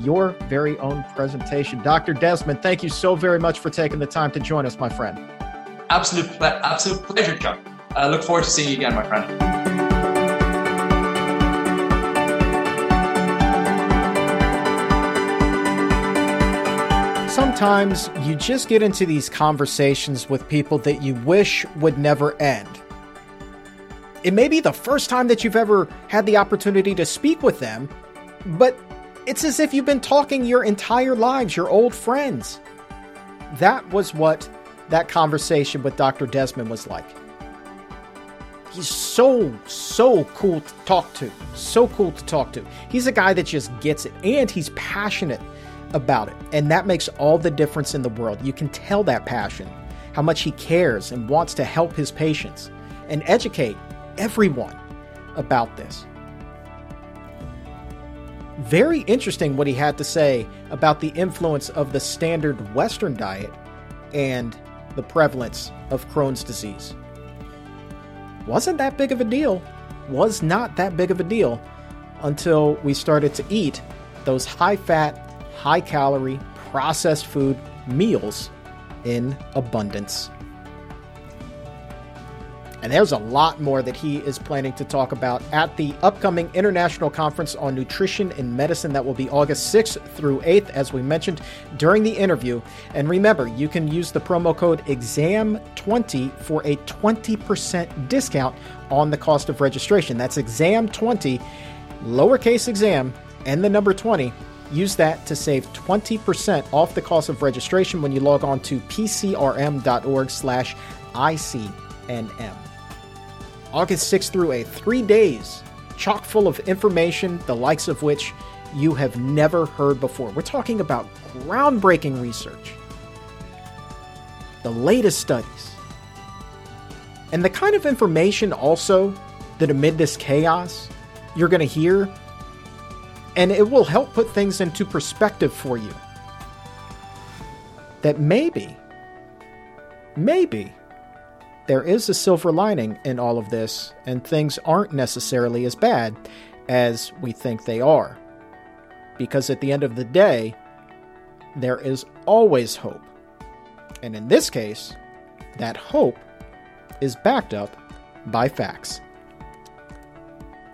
your very own presentation. Dr. Desmond, thank you so very much for taking the time to join us, my friend. Absolute, ple- absolute pleasure, Chuck. I look forward to seeing you again, my friend. Sometimes you just get into these conversations with people that you wish would never end. It may be the first time that you've ever had the opportunity to speak with them, but it's as if you've been talking your entire lives, your old friends. That was what that conversation with Dr. Desmond was like. He's so, so cool to talk to. So cool to talk to. He's a guy that just gets it, and he's passionate about it. And that makes all the difference in the world. You can tell that passion, how much he cares and wants to help his patients and educate everyone about this. Very interesting what he had to say about the influence of the standard Western diet and the prevalence of Crohn's disease. Wasn't that big of a deal. Was not that big of a deal until we started to eat those high fat, high calorie, processed food meals in abundance. And there's a lot more that he is planning to talk about at the upcoming International Conference on Nutrition and Medicine that will be August 6th through 8th, as we mentioned during the interview. And remember, you can use the promo code EXAM20 for a 20% discount on the cost of registration. That's EXAM20, lowercase exam, and the number 20 Use that to save 20% off the cost of registration when you log on to pcrm.org slash ICNM. August 6th through 8th, three days chock full of information, the likes of which you have never heard before. We're talking about groundbreaking research, the latest studies, and the kind of information also that amid this chaos you're going to hear and it will help put things into perspective for you. That maybe, maybe, there is a silver lining in all of this, and things aren't necessarily as bad as we think they are. Because at the end of the day, there is always hope. And in this case, that hope is backed up by facts.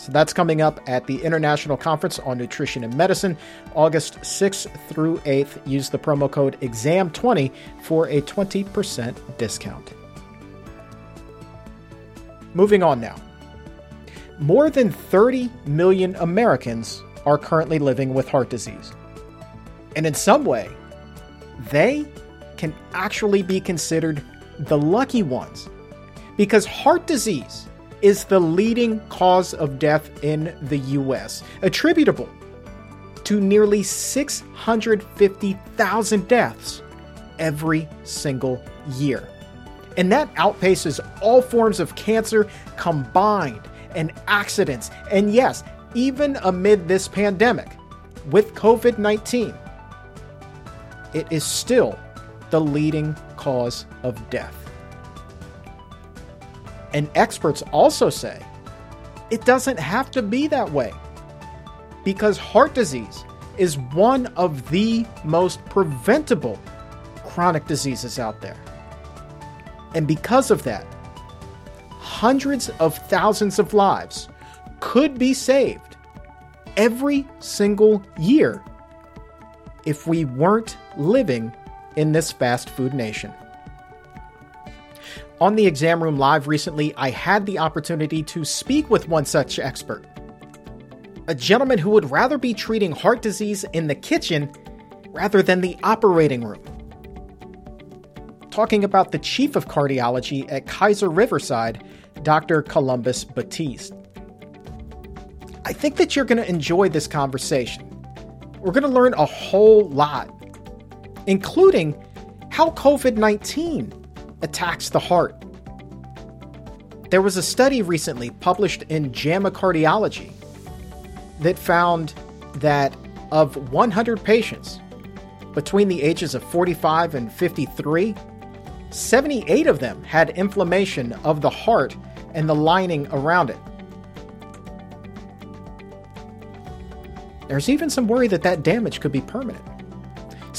So that's coming up at the International Conference on Nutrition and Medicine, August 6th through 8th. Use the promo code EXAM20 for a 20% discount. Moving on now. more than 30 million Americans are currently living with heart disease. And in some way, they can actually be considered the lucky ones because heart disease is the leading cause of death in the US, attributable to nearly 650,000 deaths every single year. And that outpaces all forms of cancer combined and accidents. And yes, even amid this pandemic with COVID 19, it is still the leading cause of death. And experts also say it doesn't have to be that way because heart disease is one of the most preventable chronic diseases out there. And because of that, hundreds of thousands of lives could be saved every single year if we weren't living in this fast food nation. On the Exam Room Live recently, I had the opportunity to speak with one such expert. A gentleman who would rather be treating heart disease in the kitchen rather than the operating room. Talking about the chief of cardiology at Kaiser Riverside, Dr. Columbus Batiste. I think that you're going to enjoy this conversation. We're going to learn a whole lot, including how COVID 19 attacks the heart. There was a study recently published in JAMA Cardiology that found that of 100 patients between the ages of 45 and 53, 78 of them had inflammation of the heart and the lining around it. There's even some worry that that damage could be permanent.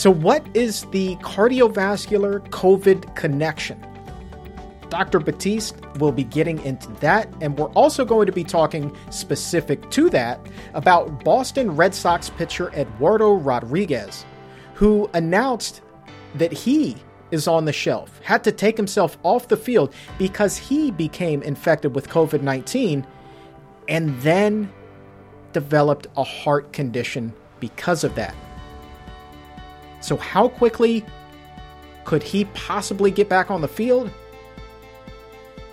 So, what is the cardiovascular COVID connection? Dr. Batiste will be getting into that, and we're also going to be talking specific to that about Boston Red Sox pitcher Eduardo Rodriguez, who announced that he is on the shelf, had to take himself off the field because he became infected with COVID 19 and then developed a heart condition because of that. So, how quickly could he possibly get back on the field?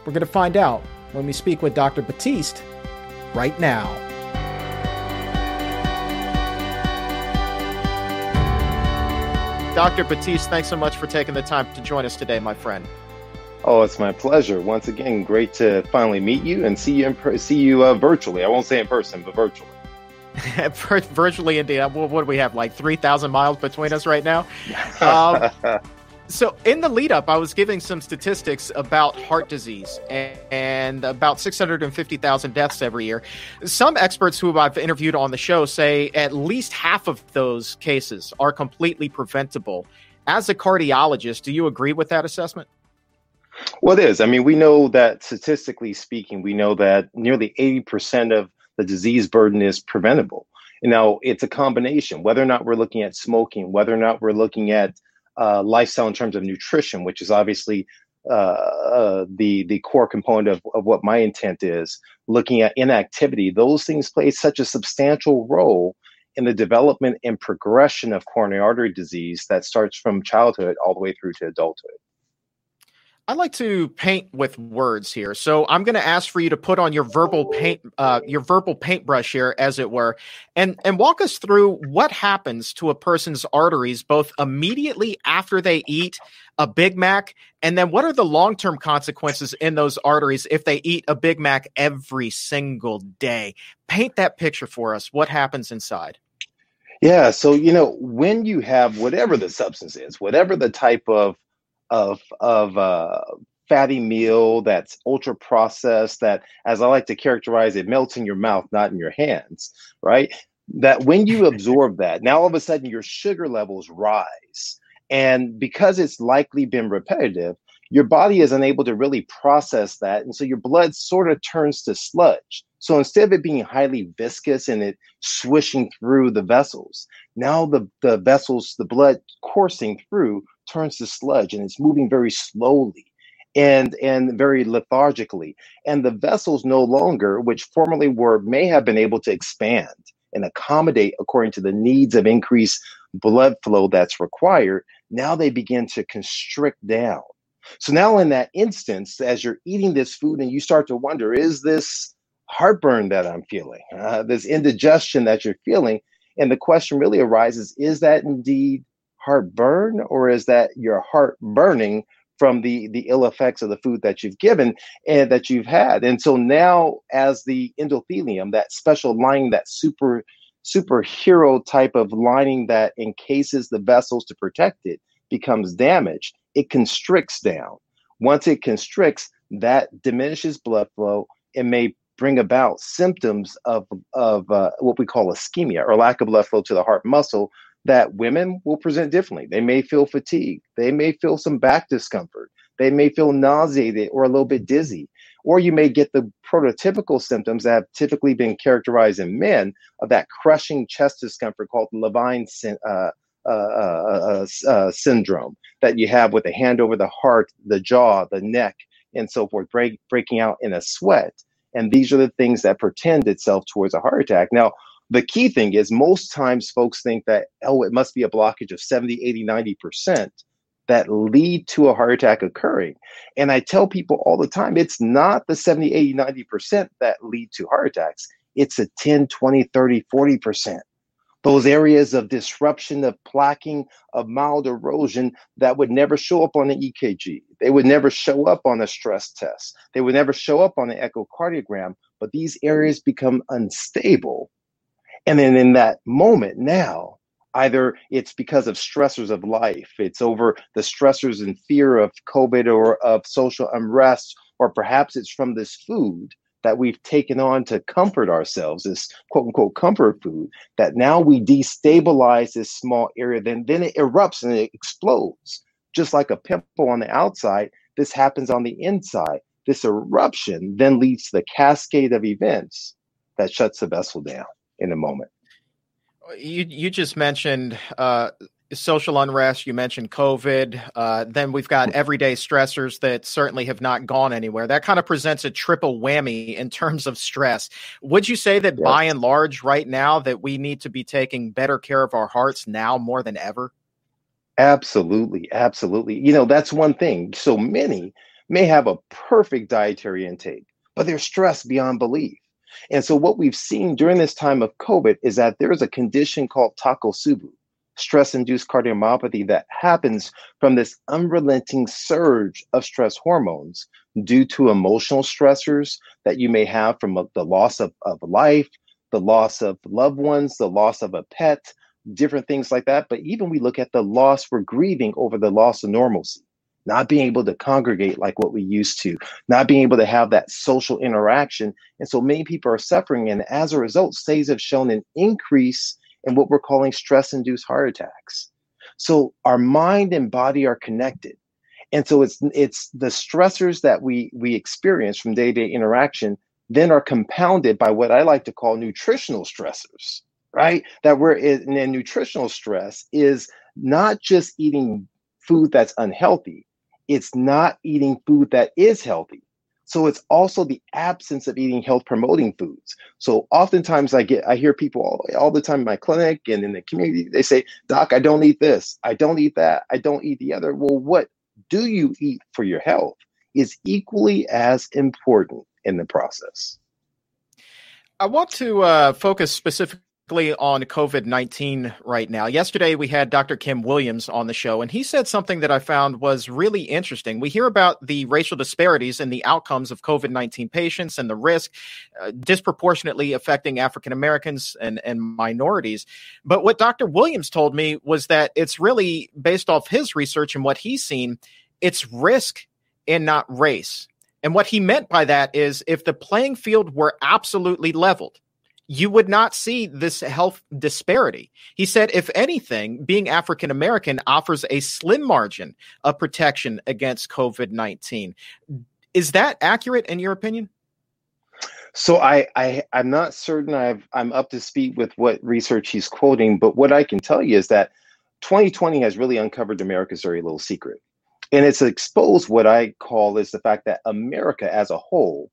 We're going to find out when we speak with Dr. Batiste right now. Dr. Batiste, thanks so much for taking the time to join us today, my friend. Oh, it's my pleasure. Once again, great to finally meet you and see you in, see you uh, virtually. I won't say in person, but virtually. virtually indeed. What, what do we have? Like three thousand miles between us right now. Um, so in the lead up, I was giving some statistics about heart disease and, and about six hundred and fifty thousand deaths every year. Some experts who I've interviewed on the show say at least half of those cases are completely preventable. As a cardiologist, do you agree with that assessment? Well, it is. I mean, we know that statistically speaking, we know that nearly 80% of the disease burden is preventable. And now it's a combination, whether or not we're looking at smoking, whether or not we're looking at uh, lifestyle in terms of nutrition, which is obviously uh, uh, the the core component of, of what my intent is. Looking at inactivity, those things play such a substantial role in the development and progression of coronary artery disease that starts from childhood all the way through to adulthood. I like to paint with words here, so I'm going to ask for you to put on your verbal paint, uh, your verbal paintbrush here, as it were, and and walk us through what happens to a person's arteries both immediately after they eat a Big Mac, and then what are the long term consequences in those arteries if they eat a Big Mac every single day? Paint that picture for us. What happens inside? Yeah, so you know when you have whatever the substance is, whatever the type of of of uh, fatty meal that's ultra processed that as i like to characterize it melts in your mouth not in your hands right? That when you absorb that now all of a sudden your sugar levels rise. And because it's likely been repetitive your body is unable to really process that and so your blood sort of turns to sludge. So instead of it being highly viscous and it swishing through the vessels now the, the vessels the blood coursing through turns to sludge and it's moving very slowly. and and very lethargically. And the vessels no longer which formerly were may have been able to expand and accommodate according to the needs of increased blood flow that's required now they begin to constrict down. So now in that instance as you're eating this food and you start to wonder is this heartburn that i'm feeling? Uh, this indigestion that you're feeling? And the question really arises is that indeed heartburn or is that your heart burning from the the ill effects of the food that you've given and that you've had? And so now as the endothelium that special lining that super superhero type of lining that encases the vessels to protect it becomes damaged it constricts down. Once it constricts that diminishes blood flow and may bring about symptoms of of uh, what we call ischemia or lack of blood flow to the heart muscle that women will present differently. They may feel fatigue. They may feel some back discomfort. They may feel nauseated or a little bit dizzy. Or you may get the prototypical symptoms that have typically been characterized in men of that crushing chest discomfort called Levine uh, uh, uh, uh, uh, syndrome that you have with the hand over the heart, the jaw, the neck, and so forth, break, breaking out in a sweat. And these are the things that pretend itself towards a heart attack. Now, the key thing is most times folks think that, oh, it must be a blockage of 70, 80, 90% that lead to a heart attack occurring. And I tell people all the time, it's not the 70, 80, 90% that lead to heart attacks. It's a 10, 20, 30, 40%. Those areas of disruption, of plaquing, of mild erosion that would never show up on an EKG. They would never show up on a stress test. They would never show up on an echocardiogram. But these areas become unstable and then in that moment now, either it's because of stressors of life, it's over the stressors and fear of COVID or of social unrest, or perhaps it's from this food that we've taken on to comfort ourselves, this quote unquote comfort food, that now we destabilize this small area, then, then it erupts and it explodes. Just like a pimple on the outside, this happens on the inside. This eruption then leads to the cascade of events that shuts the vessel down in a moment. You you just mentioned uh, social unrest. You mentioned COVID. Uh, then we've got everyday stressors that certainly have not gone anywhere. That kind of presents a triple whammy in terms of stress. Would you say that by and large, right now, that we need to be taking better care of our hearts now more than ever? Absolutely, absolutely. You know that's one thing. So many may have a perfect dietary intake, but they're stressed beyond belief. And so, what we've seen during this time of COVID is that there is a condition called takotsubo, stress induced cardiomyopathy, that happens from this unrelenting surge of stress hormones due to emotional stressors that you may have from uh, the loss of, of life, the loss of loved ones, the loss of a pet, different things like that. But even we look at the loss, we're grieving over the loss of normalcy not being able to congregate like what we used to, not being able to have that social interaction. And so many people are suffering. And as a result, studies have shown an increase in what we're calling stress induced heart attacks. So our mind and body are connected. And so it's it's the stressors that we we experience from day-to-day interaction then are compounded by what I like to call nutritional stressors, right? That we're in, in nutritional stress is not just eating food that's unhealthy, it's not eating food that is healthy. So it's also the absence of eating health promoting foods. So oftentimes I get I hear people all, all the time in my clinic and in the community they say, "Doc, I don't eat this. I don't eat that. I don't eat the other." Well, what do you eat for your health is equally as important in the process. I want to uh, focus specifically on COVID 19 right now. Yesterday, we had Dr. Kim Williams on the show, and he said something that I found was really interesting. We hear about the racial disparities in the outcomes of COVID 19 patients and the risk uh, disproportionately affecting African Americans and, and minorities. But what Dr. Williams told me was that it's really based off his research and what he's seen, it's risk and not race. And what he meant by that is if the playing field were absolutely leveled, you would not see this health disparity. He said, if anything, being African American offers a slim margin of protection against COVID 19. Is that accurate in your opinion? So I, I I'm not certain I've I'm up to speed with what research he's quoting, but what I can tell you is that 2020 has really uncovered America's very little secret. And it's exposed what I call is the fact that America as a whole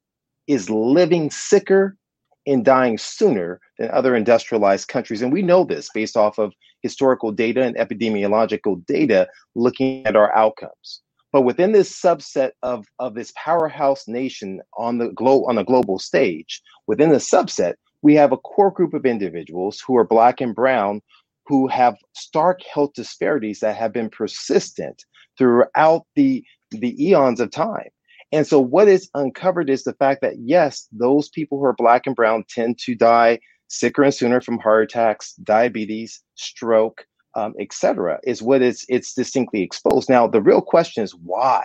is living sicker and dying sooner than other industrialized countries. And we know this based off of historical data and epidemiological data looking at our outcomes. But within this subset of, of this powerhouse nation on the glo- on the global stage, within the subset, we have a core group of individuals who are black and brown who have stark health disparities that have been persistent throughout the the eons of time. And so what is uncovered is the fact that yes, those people who are black and brown tend to die sicker and sooner from heart attacks, diabetes, stroke, um, etc. Is what it's it's distinctly exposed. Now the real question is why.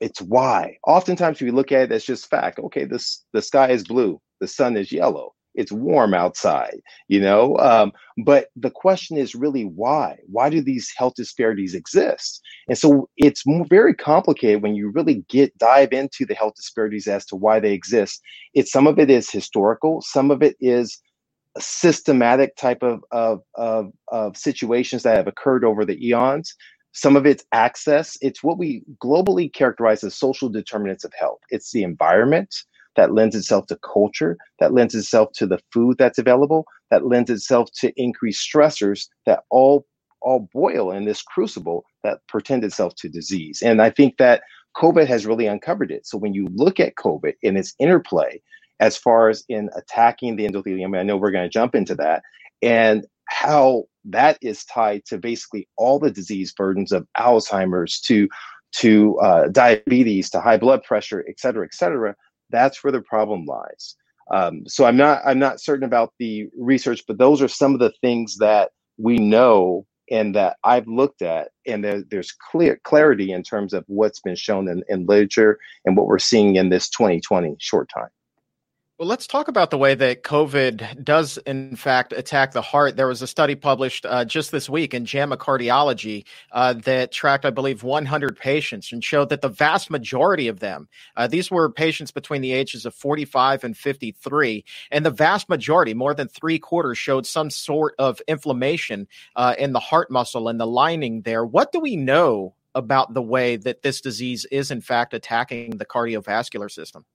It's why. Oftentimes we look at it as just fact. Okay, this the sky is blue, the sun is yellow it's warm outside you know um, but the question is really why? Why do these health disparities exist? And so it's very complicated when you really get dive into the health disparities as to why they exist. It's some of it is historical some of it is systematic type of, of, of, of situations that have occurred over the eons. Some of it's access. It's what we globally characterize as social determinants of health. It's the environment that lends itself to culture, that lends itself to the food that's available, that lends itself to increased stressors that all all boil in this crucible that pretend itself to disease. And I think that COVID has really uncovered it. So when you look at COVID and its interplay as far as in attacking the endothelium, I know we're going to jump into that, and how that is tied to basically all the disease burdens of Alzheimer's to to uh, diabetes to high blood pressure, et cetera, et cetera that's where the problem lies. Um, so I'm not I'm not certain about the research, but those are some of the things that we know and that I've looked at, and there, there's clear clarity in terms of what's been shown in, in literature and what we're seeing in this 2020 short time. Well, let's talk about the way that COVID does, in fact, attack the heart. There was a study published uh, just this week in JAMA Cardiology uh, that tracked, I believe, 100 patients and showed that the vast majority of them, uh, these were patients between the ages of 45 and 53, and the vast majority, more than three quarters, showed some sort of inflammation uh, in the heart muscle and the lining there. What do we know about the way that this disease is, in fact, attacking the cardiovascular system?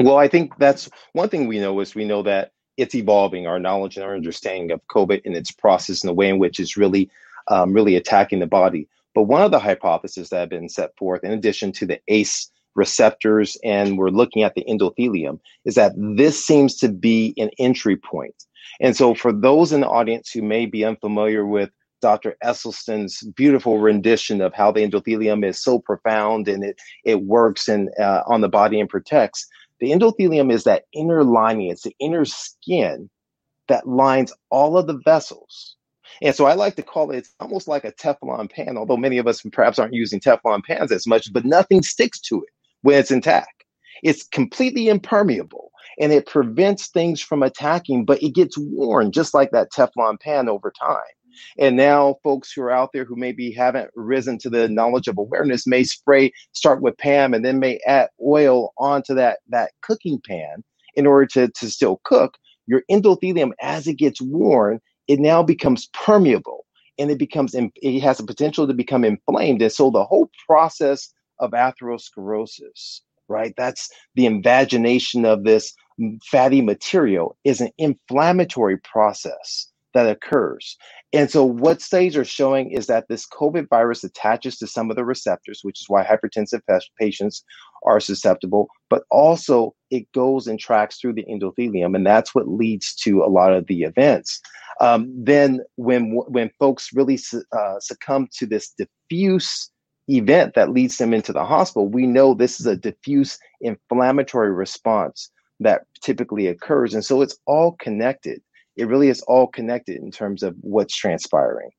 Well, I think that's one thing we know is we know that it's evolving our knowledge and our understanding of COVID and its process and the way in which it's really, um, really attacking the body. But one of the hypotheses that have been set forth, in addition to the ACE receptors, and we're looking at the endothelium, is that this seems to be an entry point. And so, for those in the audience who may be unfamiliar with Dr. Esselstyn's beautiful rendition of how the endothelium is so profound and it it works and uh, on the body and protects, the endothelium is that inner lining, it's the inner skin that lines all of the vessels. And so I like to call it it's almost like a Teflon pan, although many of us perhaps aren't using Teflon pans as much, but nothing sticks to it when it's intact. It's completely impermeable and it prevents things from attacking, but it gets worn just like that Teflon pan over time. And now folks who are out there who maybe haven't risen to the knowledge of awareness may spray, start with Pam, and then may add oil onto that, that cooking pan in order to, to still cook. Your endothelium, as it gets worn, it now becomes permeable and it becomes it has the potential to become inflamed. And so the whole process of atherosclerosis, right? That's the invagination of this mm, fatty material is an inflammatory process that occurs. And so, what studies are showing is that this COVID virus attaches to some of the receptors, which is why hypertensive patients are susceptible, but also it goes and tracks through the endothelium, and that's what leads to a lot of the events. Um, then, when when folks really uh, succumb to this diffuse event that leads them into the hospital, we know this is a diffuse inflammatory response that typically occurs, and so it's all connected it really is all connected in terms of what's transpiring.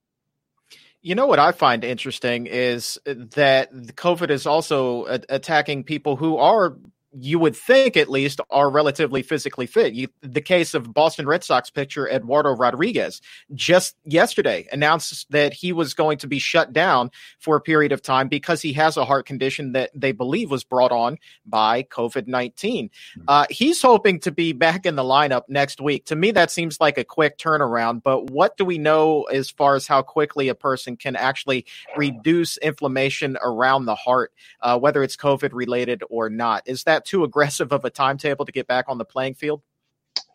You know what I find interesting is that COVID is also a- attacking people who are you would think at least are relatively physically fit. You, the case of Boston Red Sox pitcher Eduardo Rodriguez just yesterday announced that he was going to be shut down for a period of time because he has a heart condition that they believe was brought on by COVID 19. Hmm. Uh, he's hoping to be back in the lineup next week. To me, that seems like a quick turnaround, but what do we know as far as how quickly a person can actually reduce inflammation around the heart, uh, whether it's COVID related or not? Is that too aggressive of a timetable to get back on the playing field?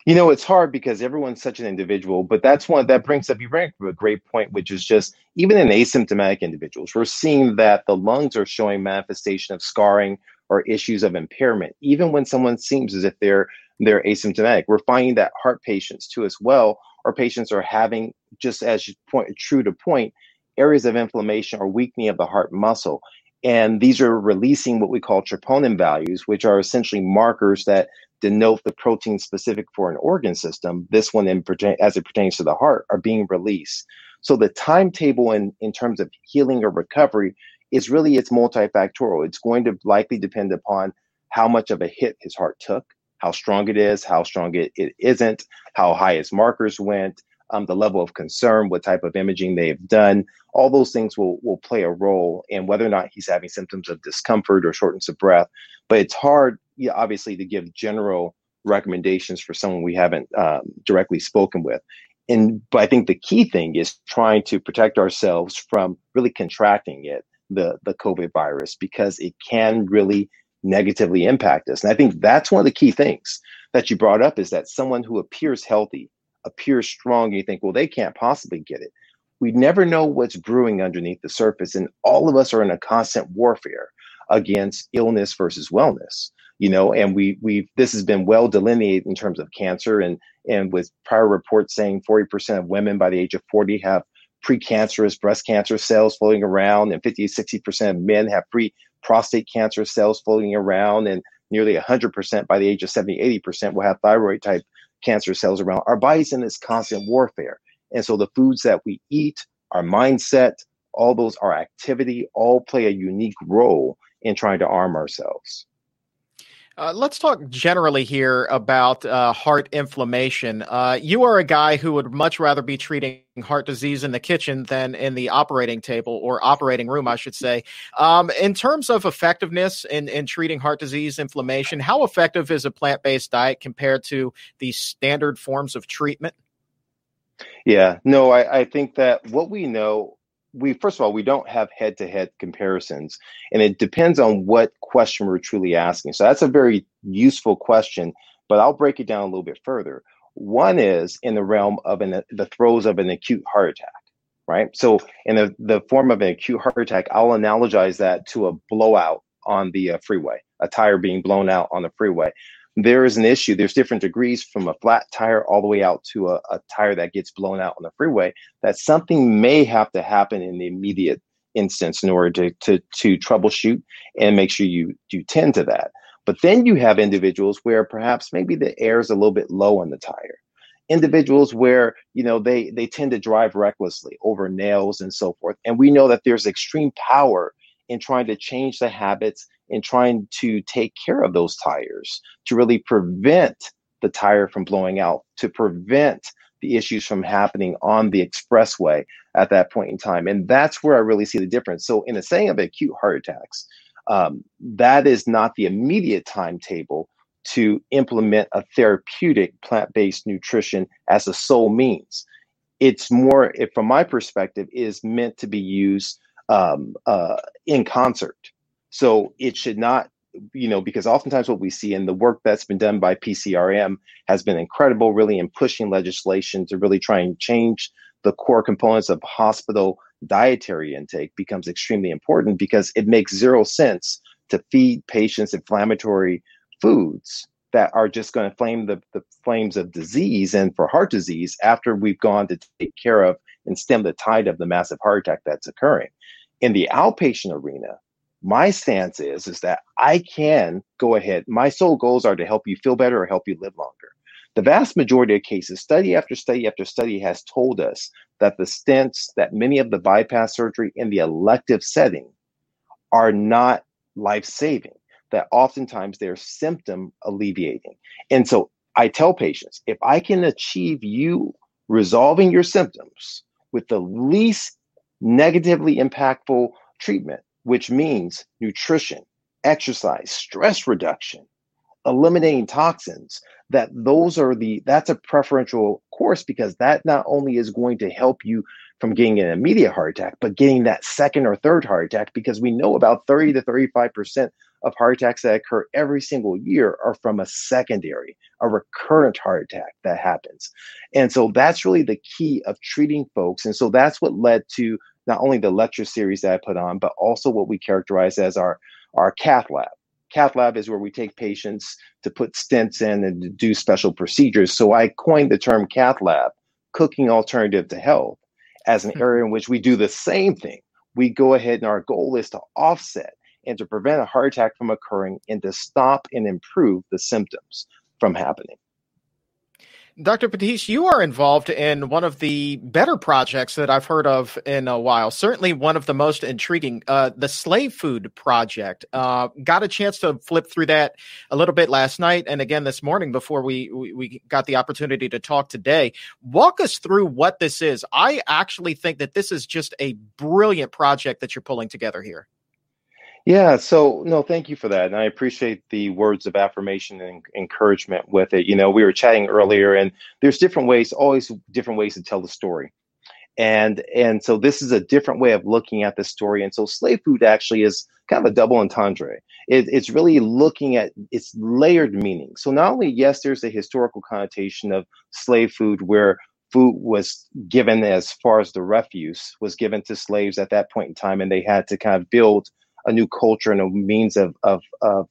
You know, it's hard because everyone's such an individual, but that's one that brings up you bring up a great point, which is just even in asymptomatic individuals, we're seeing that the lungs are showing manifestation of scarring or issues of impairment, even when someone seems as if they're they're asymptomatic. We're finding that heart patients too as well, or patients are having just as point true to point areas of inflammation or weakening of the heart muscle. And these are releasing what we call troponin values, which are essentially markers that denote the protein specific for an organ system. This one, in, as it pertains to the heart, are being released. So the timetable in, in terms of healing or recovery is really it's multifactorial. It's going to likely depend upon how much of a hit his heart took, how strong it is, how strong it, it isn't, how high his markers went, um, the level of concern, what type of imaging they have done. All those things will, will play a role in whether or not he's having symptoms of discomfort or shortness of breath. But it's hard, obviously, to give general recommendations for someone we haven't um, directly spoken with. And but I think the key thing is trying to protect ourselves from really contracting it, the the COVID virus, because it can really negatively impact us. And I think that's one of the key things that you brought up is that someone who appears healthy appears strong, you think, well, they can't possibly get it. We never know what's brewing underneath the surface, and all of us are in a constant warfare against illness versus wellness. You know, and we we this has been well delineated in terms of cancer, and and with prior reports saying 40% of women by the age of 40 have precancerous breast cancer cells floating around, and 50 to 60% of men have pre prostate cancer cells floating around, and nearly 100% by the age of 70 80% will have thyroid type cancer cells around. Our body's in this constant warfare. And so the foods that we eat, our mindset, all those, our activity, all play a unique role in trying to arm ourselves. Uh, let's talk generally here about uh, heart inflammation. Uh, you are a guy who would much rather be treating heart disease in the kitchen than in the operating table or operating room, I should say. Um, in terms of effectiveness in, in treating heart disease inflammation, how effective is a plant based diet compared to the standard forms of treatment? Yeah, no, I, I think that what we know we first of all we don't have head-to-head comparisons and it depends on what question we're truly asking. So that's a very useful question but i'll break it down a little bit further. One is in the realm of an, the throes of an acute heart attack right? So in the, the form of an acute heart attack i'll analogize that to a blowout on the uh, freeway a tire being blown out on the freeway there is an issue. There's different degrees from a flat tire all the way out to a, a, tire that gets blown out on the freeway. That something may have to happen in the immediate instance in order to, to, to troubleshoot and make sure you, you tend to that. But then you have individuals where perhaps maybe the air is a little bit low on the tire. Individuals where you know they they tend to drive recklessly over nails and so forth. And we know that there's extreme power in trying to change the habits in trying to take care of those tires to really prevent the tire from blowing out, to prevent the issues from happening on the expressway at that point in time. And that's where I really see the difference. So, in the saying of acute heart attacks, um, that is not the immediate timetable to implement a therapeutic plant based nutrition as a sole means. It's more, from my perspective, is meant to be used um, uh, in concert so it should not, you know, because oftentimes what we see in the work that's been done by PCRM has been incredible, really, in pushing legislation to really try and change the core components of hospital dietary intake becomes extremely important because it makes zero sense to feed patients inflammatory foods that are just going to flame the, the flames of disease and for heart disease after we've gone to take care of and stem the tide of the massive heart attack that's occurring. In the outpatient arena, my stance is is that I can go ahead. My sole goals are to help you feel better or help you live longer. The vast majority of cases, study after study after study has told us that the stents, that many of the bypass surgery in the elective setting are not life saving. that oftentimes they're symptom alleviating. And so I tell patients if I can achieve you resolving your symptoms with the least negatively impactful treatment, which means nutrition, exercise, stress reduction, eliminating toxins, that those are the that's a preferential course because that not only is going to help you from getting an immediate heart attack, but getting that second or third heart attack because we know about 30 to 35% of heart attacks that occur every single year are from a secondary, a recurrent heart attack that happens. And so that's really the key of treating folks. And so that's what led to not only the lecture series that I put on, but also what we characterize as our, our cath lab. Cath lab is where we take patients to put stents in and to do special procedures. So I coined the term cath lab, cooking alternative to health, as an hmm. area in which we do the same thing. We go ahead and our goal is to offset and to prevent a heart attack from occurring and to stop and improve the symptoms from happening. Dr. Batiste, you are involved in one of the better projects that I've heard of in a while. Certainly one of the most intriguing, uh, the Slave Food Project. Uh, got a chance to flip through that a little bit last night and again this morning before we, we, we got the opportunity to talk today. Walk us through what this is. I actually think that this is just a brilliant project that you're pulling together here. Yeah, so no, thank you for that. And I appreciate the words of affirmation and encouragement with it. You know, we were chatting earlier and there's different ways, always different ways to tell the story. And and so this is a different way of looking at the story. And so slave food actually is kind of a double entendre. It, it's really looking at its layered meaning. So not only, yes, there's a historical connotation of slave food where food was given as far as the refuse was given to slaves at that point in time, and they had to kind of build a new culture and a means of of of,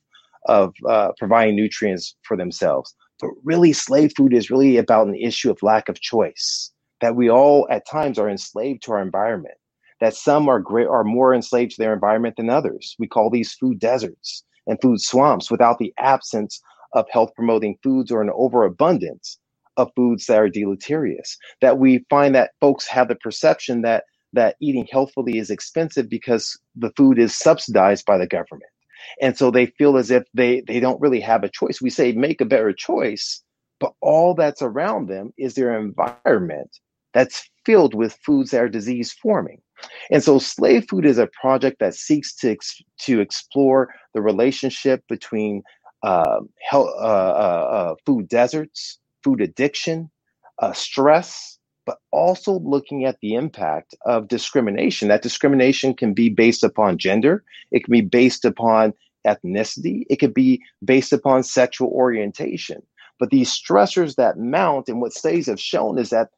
of uh, providing nutrients for themselves. But really, slave food is really about an issue of lack of choice. That we all at times are enslaved to our environment. That some are great are more enslaved to their environment than others. We call these food deserts and food swamps without the absence of health promoting foods or an overabundance of foods that are deleterious. That we find that folks have the perception that that eating healthfully is expensive because the food is subsidized by the government. And so they feel as if they, they don't really have a choice. We say make a better choice, but all that's around them is their environment that's filled with foods that are disease forming. And so slave food is a project that seeks to, ex- to explore the relationship between uh, health, uh, uh, food deserts, food addiction, uh, stress, but also looking at the impact of discrimination. That discrimination can be based upon gender, it can be based upon ethnicity, it could be based upon sexual orientation. But these stressors that mount, and what studies have shown is that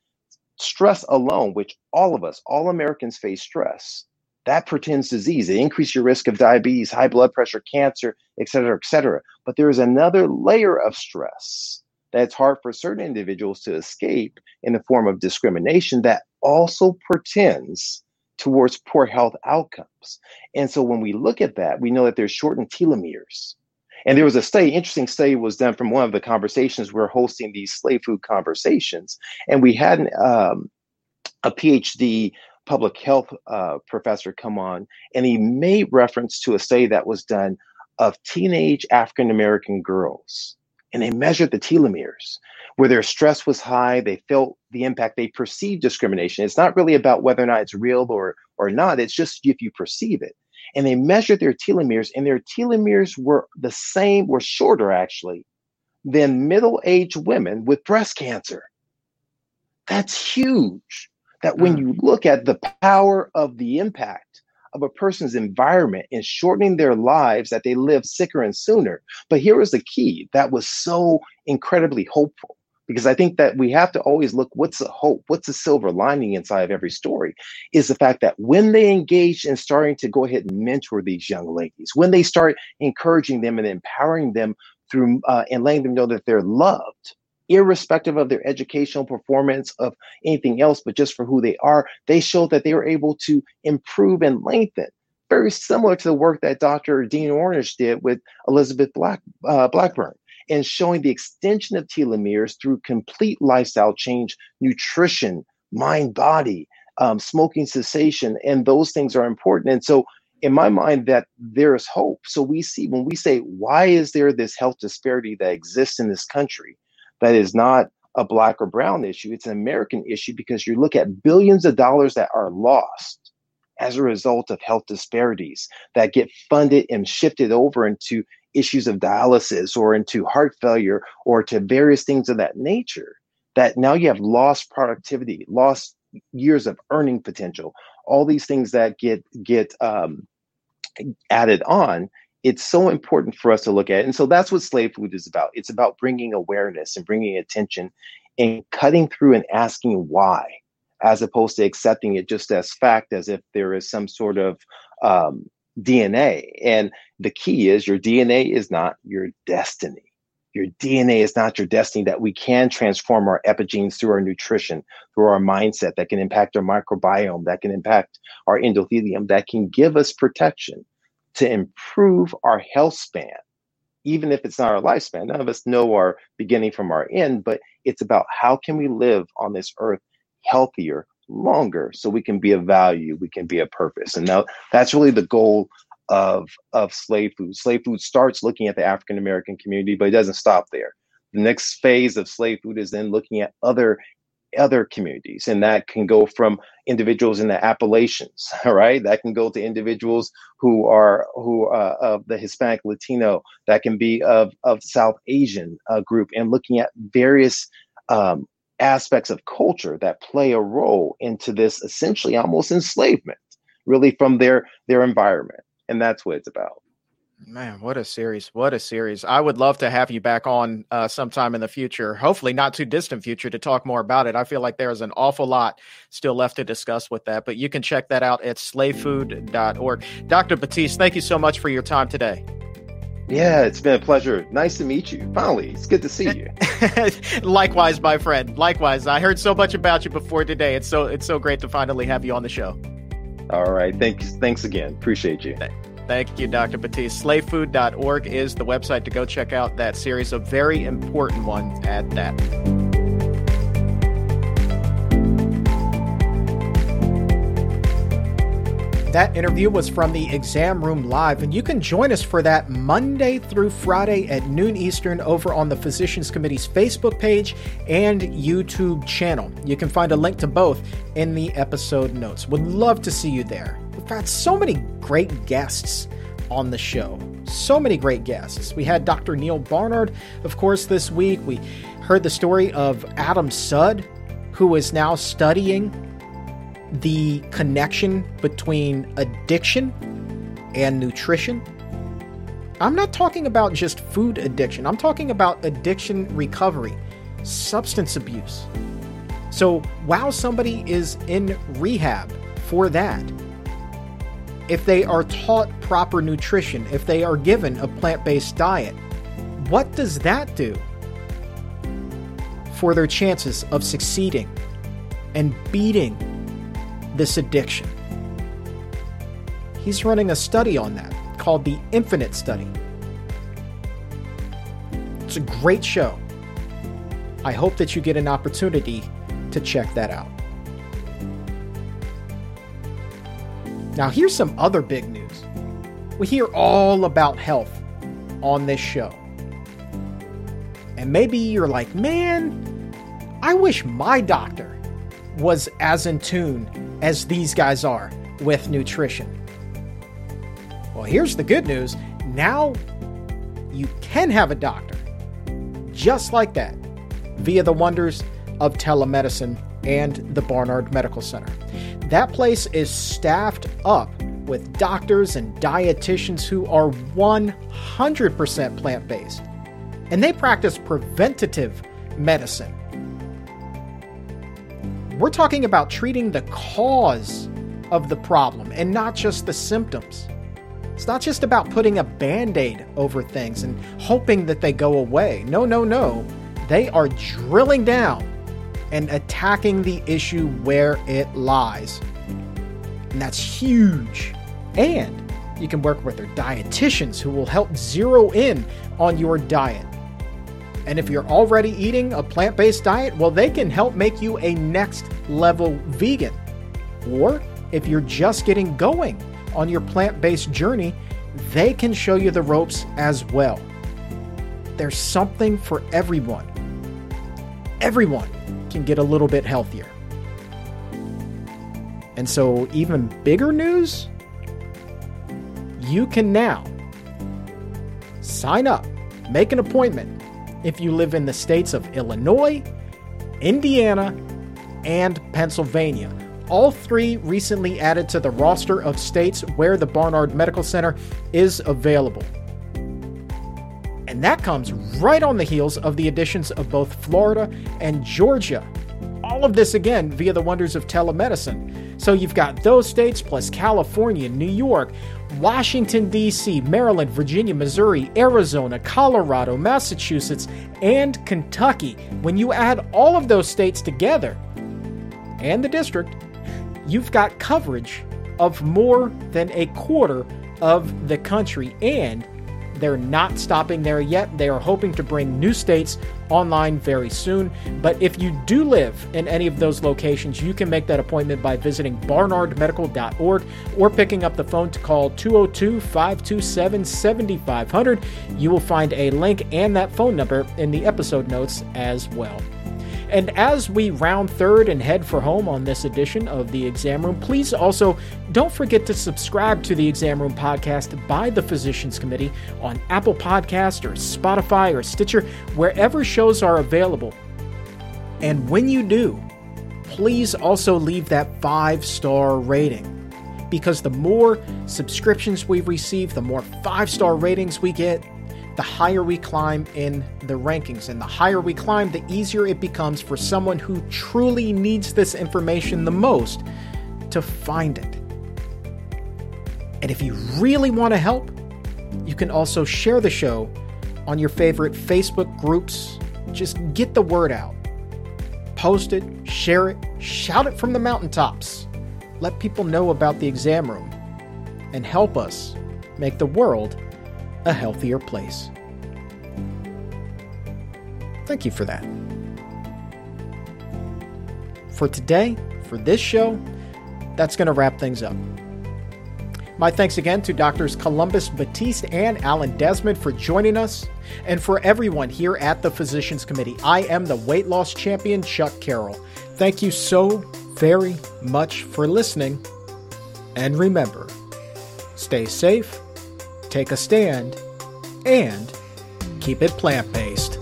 stress alone, which all of us, all Americans face stress, that portends disease. It increases your risk of diabetes, high blood pressure, cancer, et cetera, et cetera. But there is another layer of stress that's hard for certain individuals to escape in the form of discrimination that also portends towards poor health outcomes. And so when we look at that, we know that there's shortened telomeres. And there was a study, interesting study was done from one of the conversations we're hosting these slave food conversations. And we had um, a PhD public health uh, professor come on, and he made reference to a study that was done of teenage African American girls and they measured the telomeres. Where their stress was high they felt the impact. They perceived discrimination. It's not really about whether or not it's real or or not. It's just if you perceive it. And they measured their telomeres and their telomeres were the same were shorter actually than middle-aged women with breast cancer. That's huge. That when mm. you look at the power of the impact of a person's environment and shortening their lives that they live sicker and sooner. But here is the key that was so incredibly hopeful because I think that we have to always look what's the hope, what's the silver lining inside of every story is the fact that when they engage in starting to go ahead and mentor these young ladies, when they start encouraging them and empowering them through uh, and letting them know that they're loved, irrespective of their educational performance of anything else, but just for who they are, they show that they were able to improve and lengthen. Very similar to the work that Dr. Dean Ornish did with Elizabeth Black, uh, Blackburn and showing the extension of telomeres through complete lifestyle change, nutrition, mind, body, um, smoking cessation, and those things are important. And so in my mind that there is hope. So we see when we say, why is there this health disparity that exists in this country that is not a black or brown issue? It's an American issue because you look at billions of dollars that are lost as a result of health disparities that get funded and shifted over into issues of dialysis or into heart failure or to various things of that nature. That now you have lost productivity, lost years of earning potential, all these things that get get um, added on it's so important for us to look at it. and so that's what slave food is about. It's about bringing awareness and bringing attention and cutting through and asking why as opposed to accepting it just as fact as if there is some sort of um, dna and the key is your dna is not your destiny. Your DNA is not your destiny, that we can transform our epigenes through our nutrition, through our mindset that can impact our microbiome, that can impact our endothelium, that can give us protection to improve our health span, even if it's not our lifespan. None of us know our beginning from our end, but it's about how can we live on this earth healthier, longer, so we can be a value, we can be a purpose. And now that's really the goal of of slave food. Slave food starts looking at the African American community, but it doesn't stop there. The next phase of slave food is then looking at other other communities, and that can go from individuals in the Appalachians, all right. That can go to individuals who are who uh, of the Hispanic Latino. That can be of of South Asian uh, group, and looking at various um, aspects of culture that play a role into this essentially almost enslavement, really from their their environment and that's what it's about. Man, what a series! What a series! I would love to have you back on uh, sometime in the future, hopefully not too distant future, to talk more about it. I feel like there's an awful lot still left to discuss with that, but you can check that out at slavefood.org. Dr. Batiste, thank you so much for your time today. Yeah, it's been a pleasure. Nice to meet you. Finally, it's good to see you. Likewise, my friend. Likewise, I heard so much about you before today. It's so it's so great to finally have you on the show. All right. Thanks. Thanks again. Appreciate you. Thank you, Dr. Batiste. Slavefood.org is the website to go check out that series, a very important one at that. That interview was from the Exam Room Live, and you can join us for that Monday through Friday at noon Eastern over on the Physicians Committee's Facebook page and YouTube channel. You can find a link to both in the episode notes. Would love to see you there. Got so many great guests on the show. So many great guests. We had Dr. Neal Barnard, of course, this week. We heard the story of Adam Sud, who is now studying the connection between addiction and nutrition. I'm not talking about just food addiction, I'm talking about addiction recovery, substance abuse. So while somebody is in rehab for that, if they are taught proper nutrition, if they are given a plant based diet, what does that do for their chances of succeeding and beating this addiction. He's running a study on that called the Infinite Study. It's a great show. I hope that you get an opportunity to check that out. Now, here's some other big news. We hear all about health on this show. And maybe you're like, man, I wish my doctor was as in tune as these guys are with nutrition. Well, here's the good news now you can have a doctor just like that via the wonders of telemedicine and the Barnard Medical Center. That place is staffed up with doctors and dietitians who are 100% plant based, and they practice preventative medicine we're talking about treating the cause of the problem and not just the symptoms. It's not just about putting a band aid over things and hoping that they go away. No, no, no. They are drilling down and attacking the issue where it lies. And that's huge. And you can work with their dietitians who will help zero in on your diet and if you're already eating a plant based diet, well, they can help make you a next level vegan. Or if you're just getting going on your plant based journey, they can show you the ropes as well. There's something for everyone. Everyone can get a little bit healthier. And so, even bigger news you can now sign up, make an appointment if you live in the states of Illinois, Indiana, and Pennsylvania. All three recently added to the roster of states where the Barnard Medical Center is available. And that comes right on the heels of the additions of both Florida and Georgia. All of this again via the wonders of telemedicine. So you've got those states plus California, New York, Washington, D.C., Maryland, Virginia, Missouri, Arizona, Colorado, Massachusetts, and Kentucky. When you add all of those states together and the district, you've got coverage of more than a quarter of the country. And they're not stopping there yet. They are hoping to bring new states online very soon. But if you do live in any of those locations, you can make that appointment by visiting barnardmedical.org or picking up the phone to call 202 527 7500. You will find a link and that phone number in the episode notes as well. And as we round third and head for home on this edition of the Exam Room, please also don't forget to subscribe to the Exam Room podcast by the Physicians Committee on Apple Podcast or Spotify or Stitcher, wherever shows are available. And when you do, please also leave that five star rating. Because the more subscriptions we receive, the more five star ratings we get, the higher we climb in the rankings. And the higher we climb, the easier it becomes for someone who truly needs this information the most to find it. And if you really want to help, you can also share the show on your favorite Facebook groups. Just get the word out. Post it, share it, shout it from the mountaintops. Let people know about the exam room and help us make the world a healthier place. Thank you for that. For today, for this show, that's going to wrap things up. My thanks again to Doctors Columbus Batiste and Alan Desmond for joining us, and for everyone here at the Physicians Committee. I am the weight loss champion, Chuck Carroll. Thank you so very much for listening, and remember stay safe take a stand, and keep it plant based.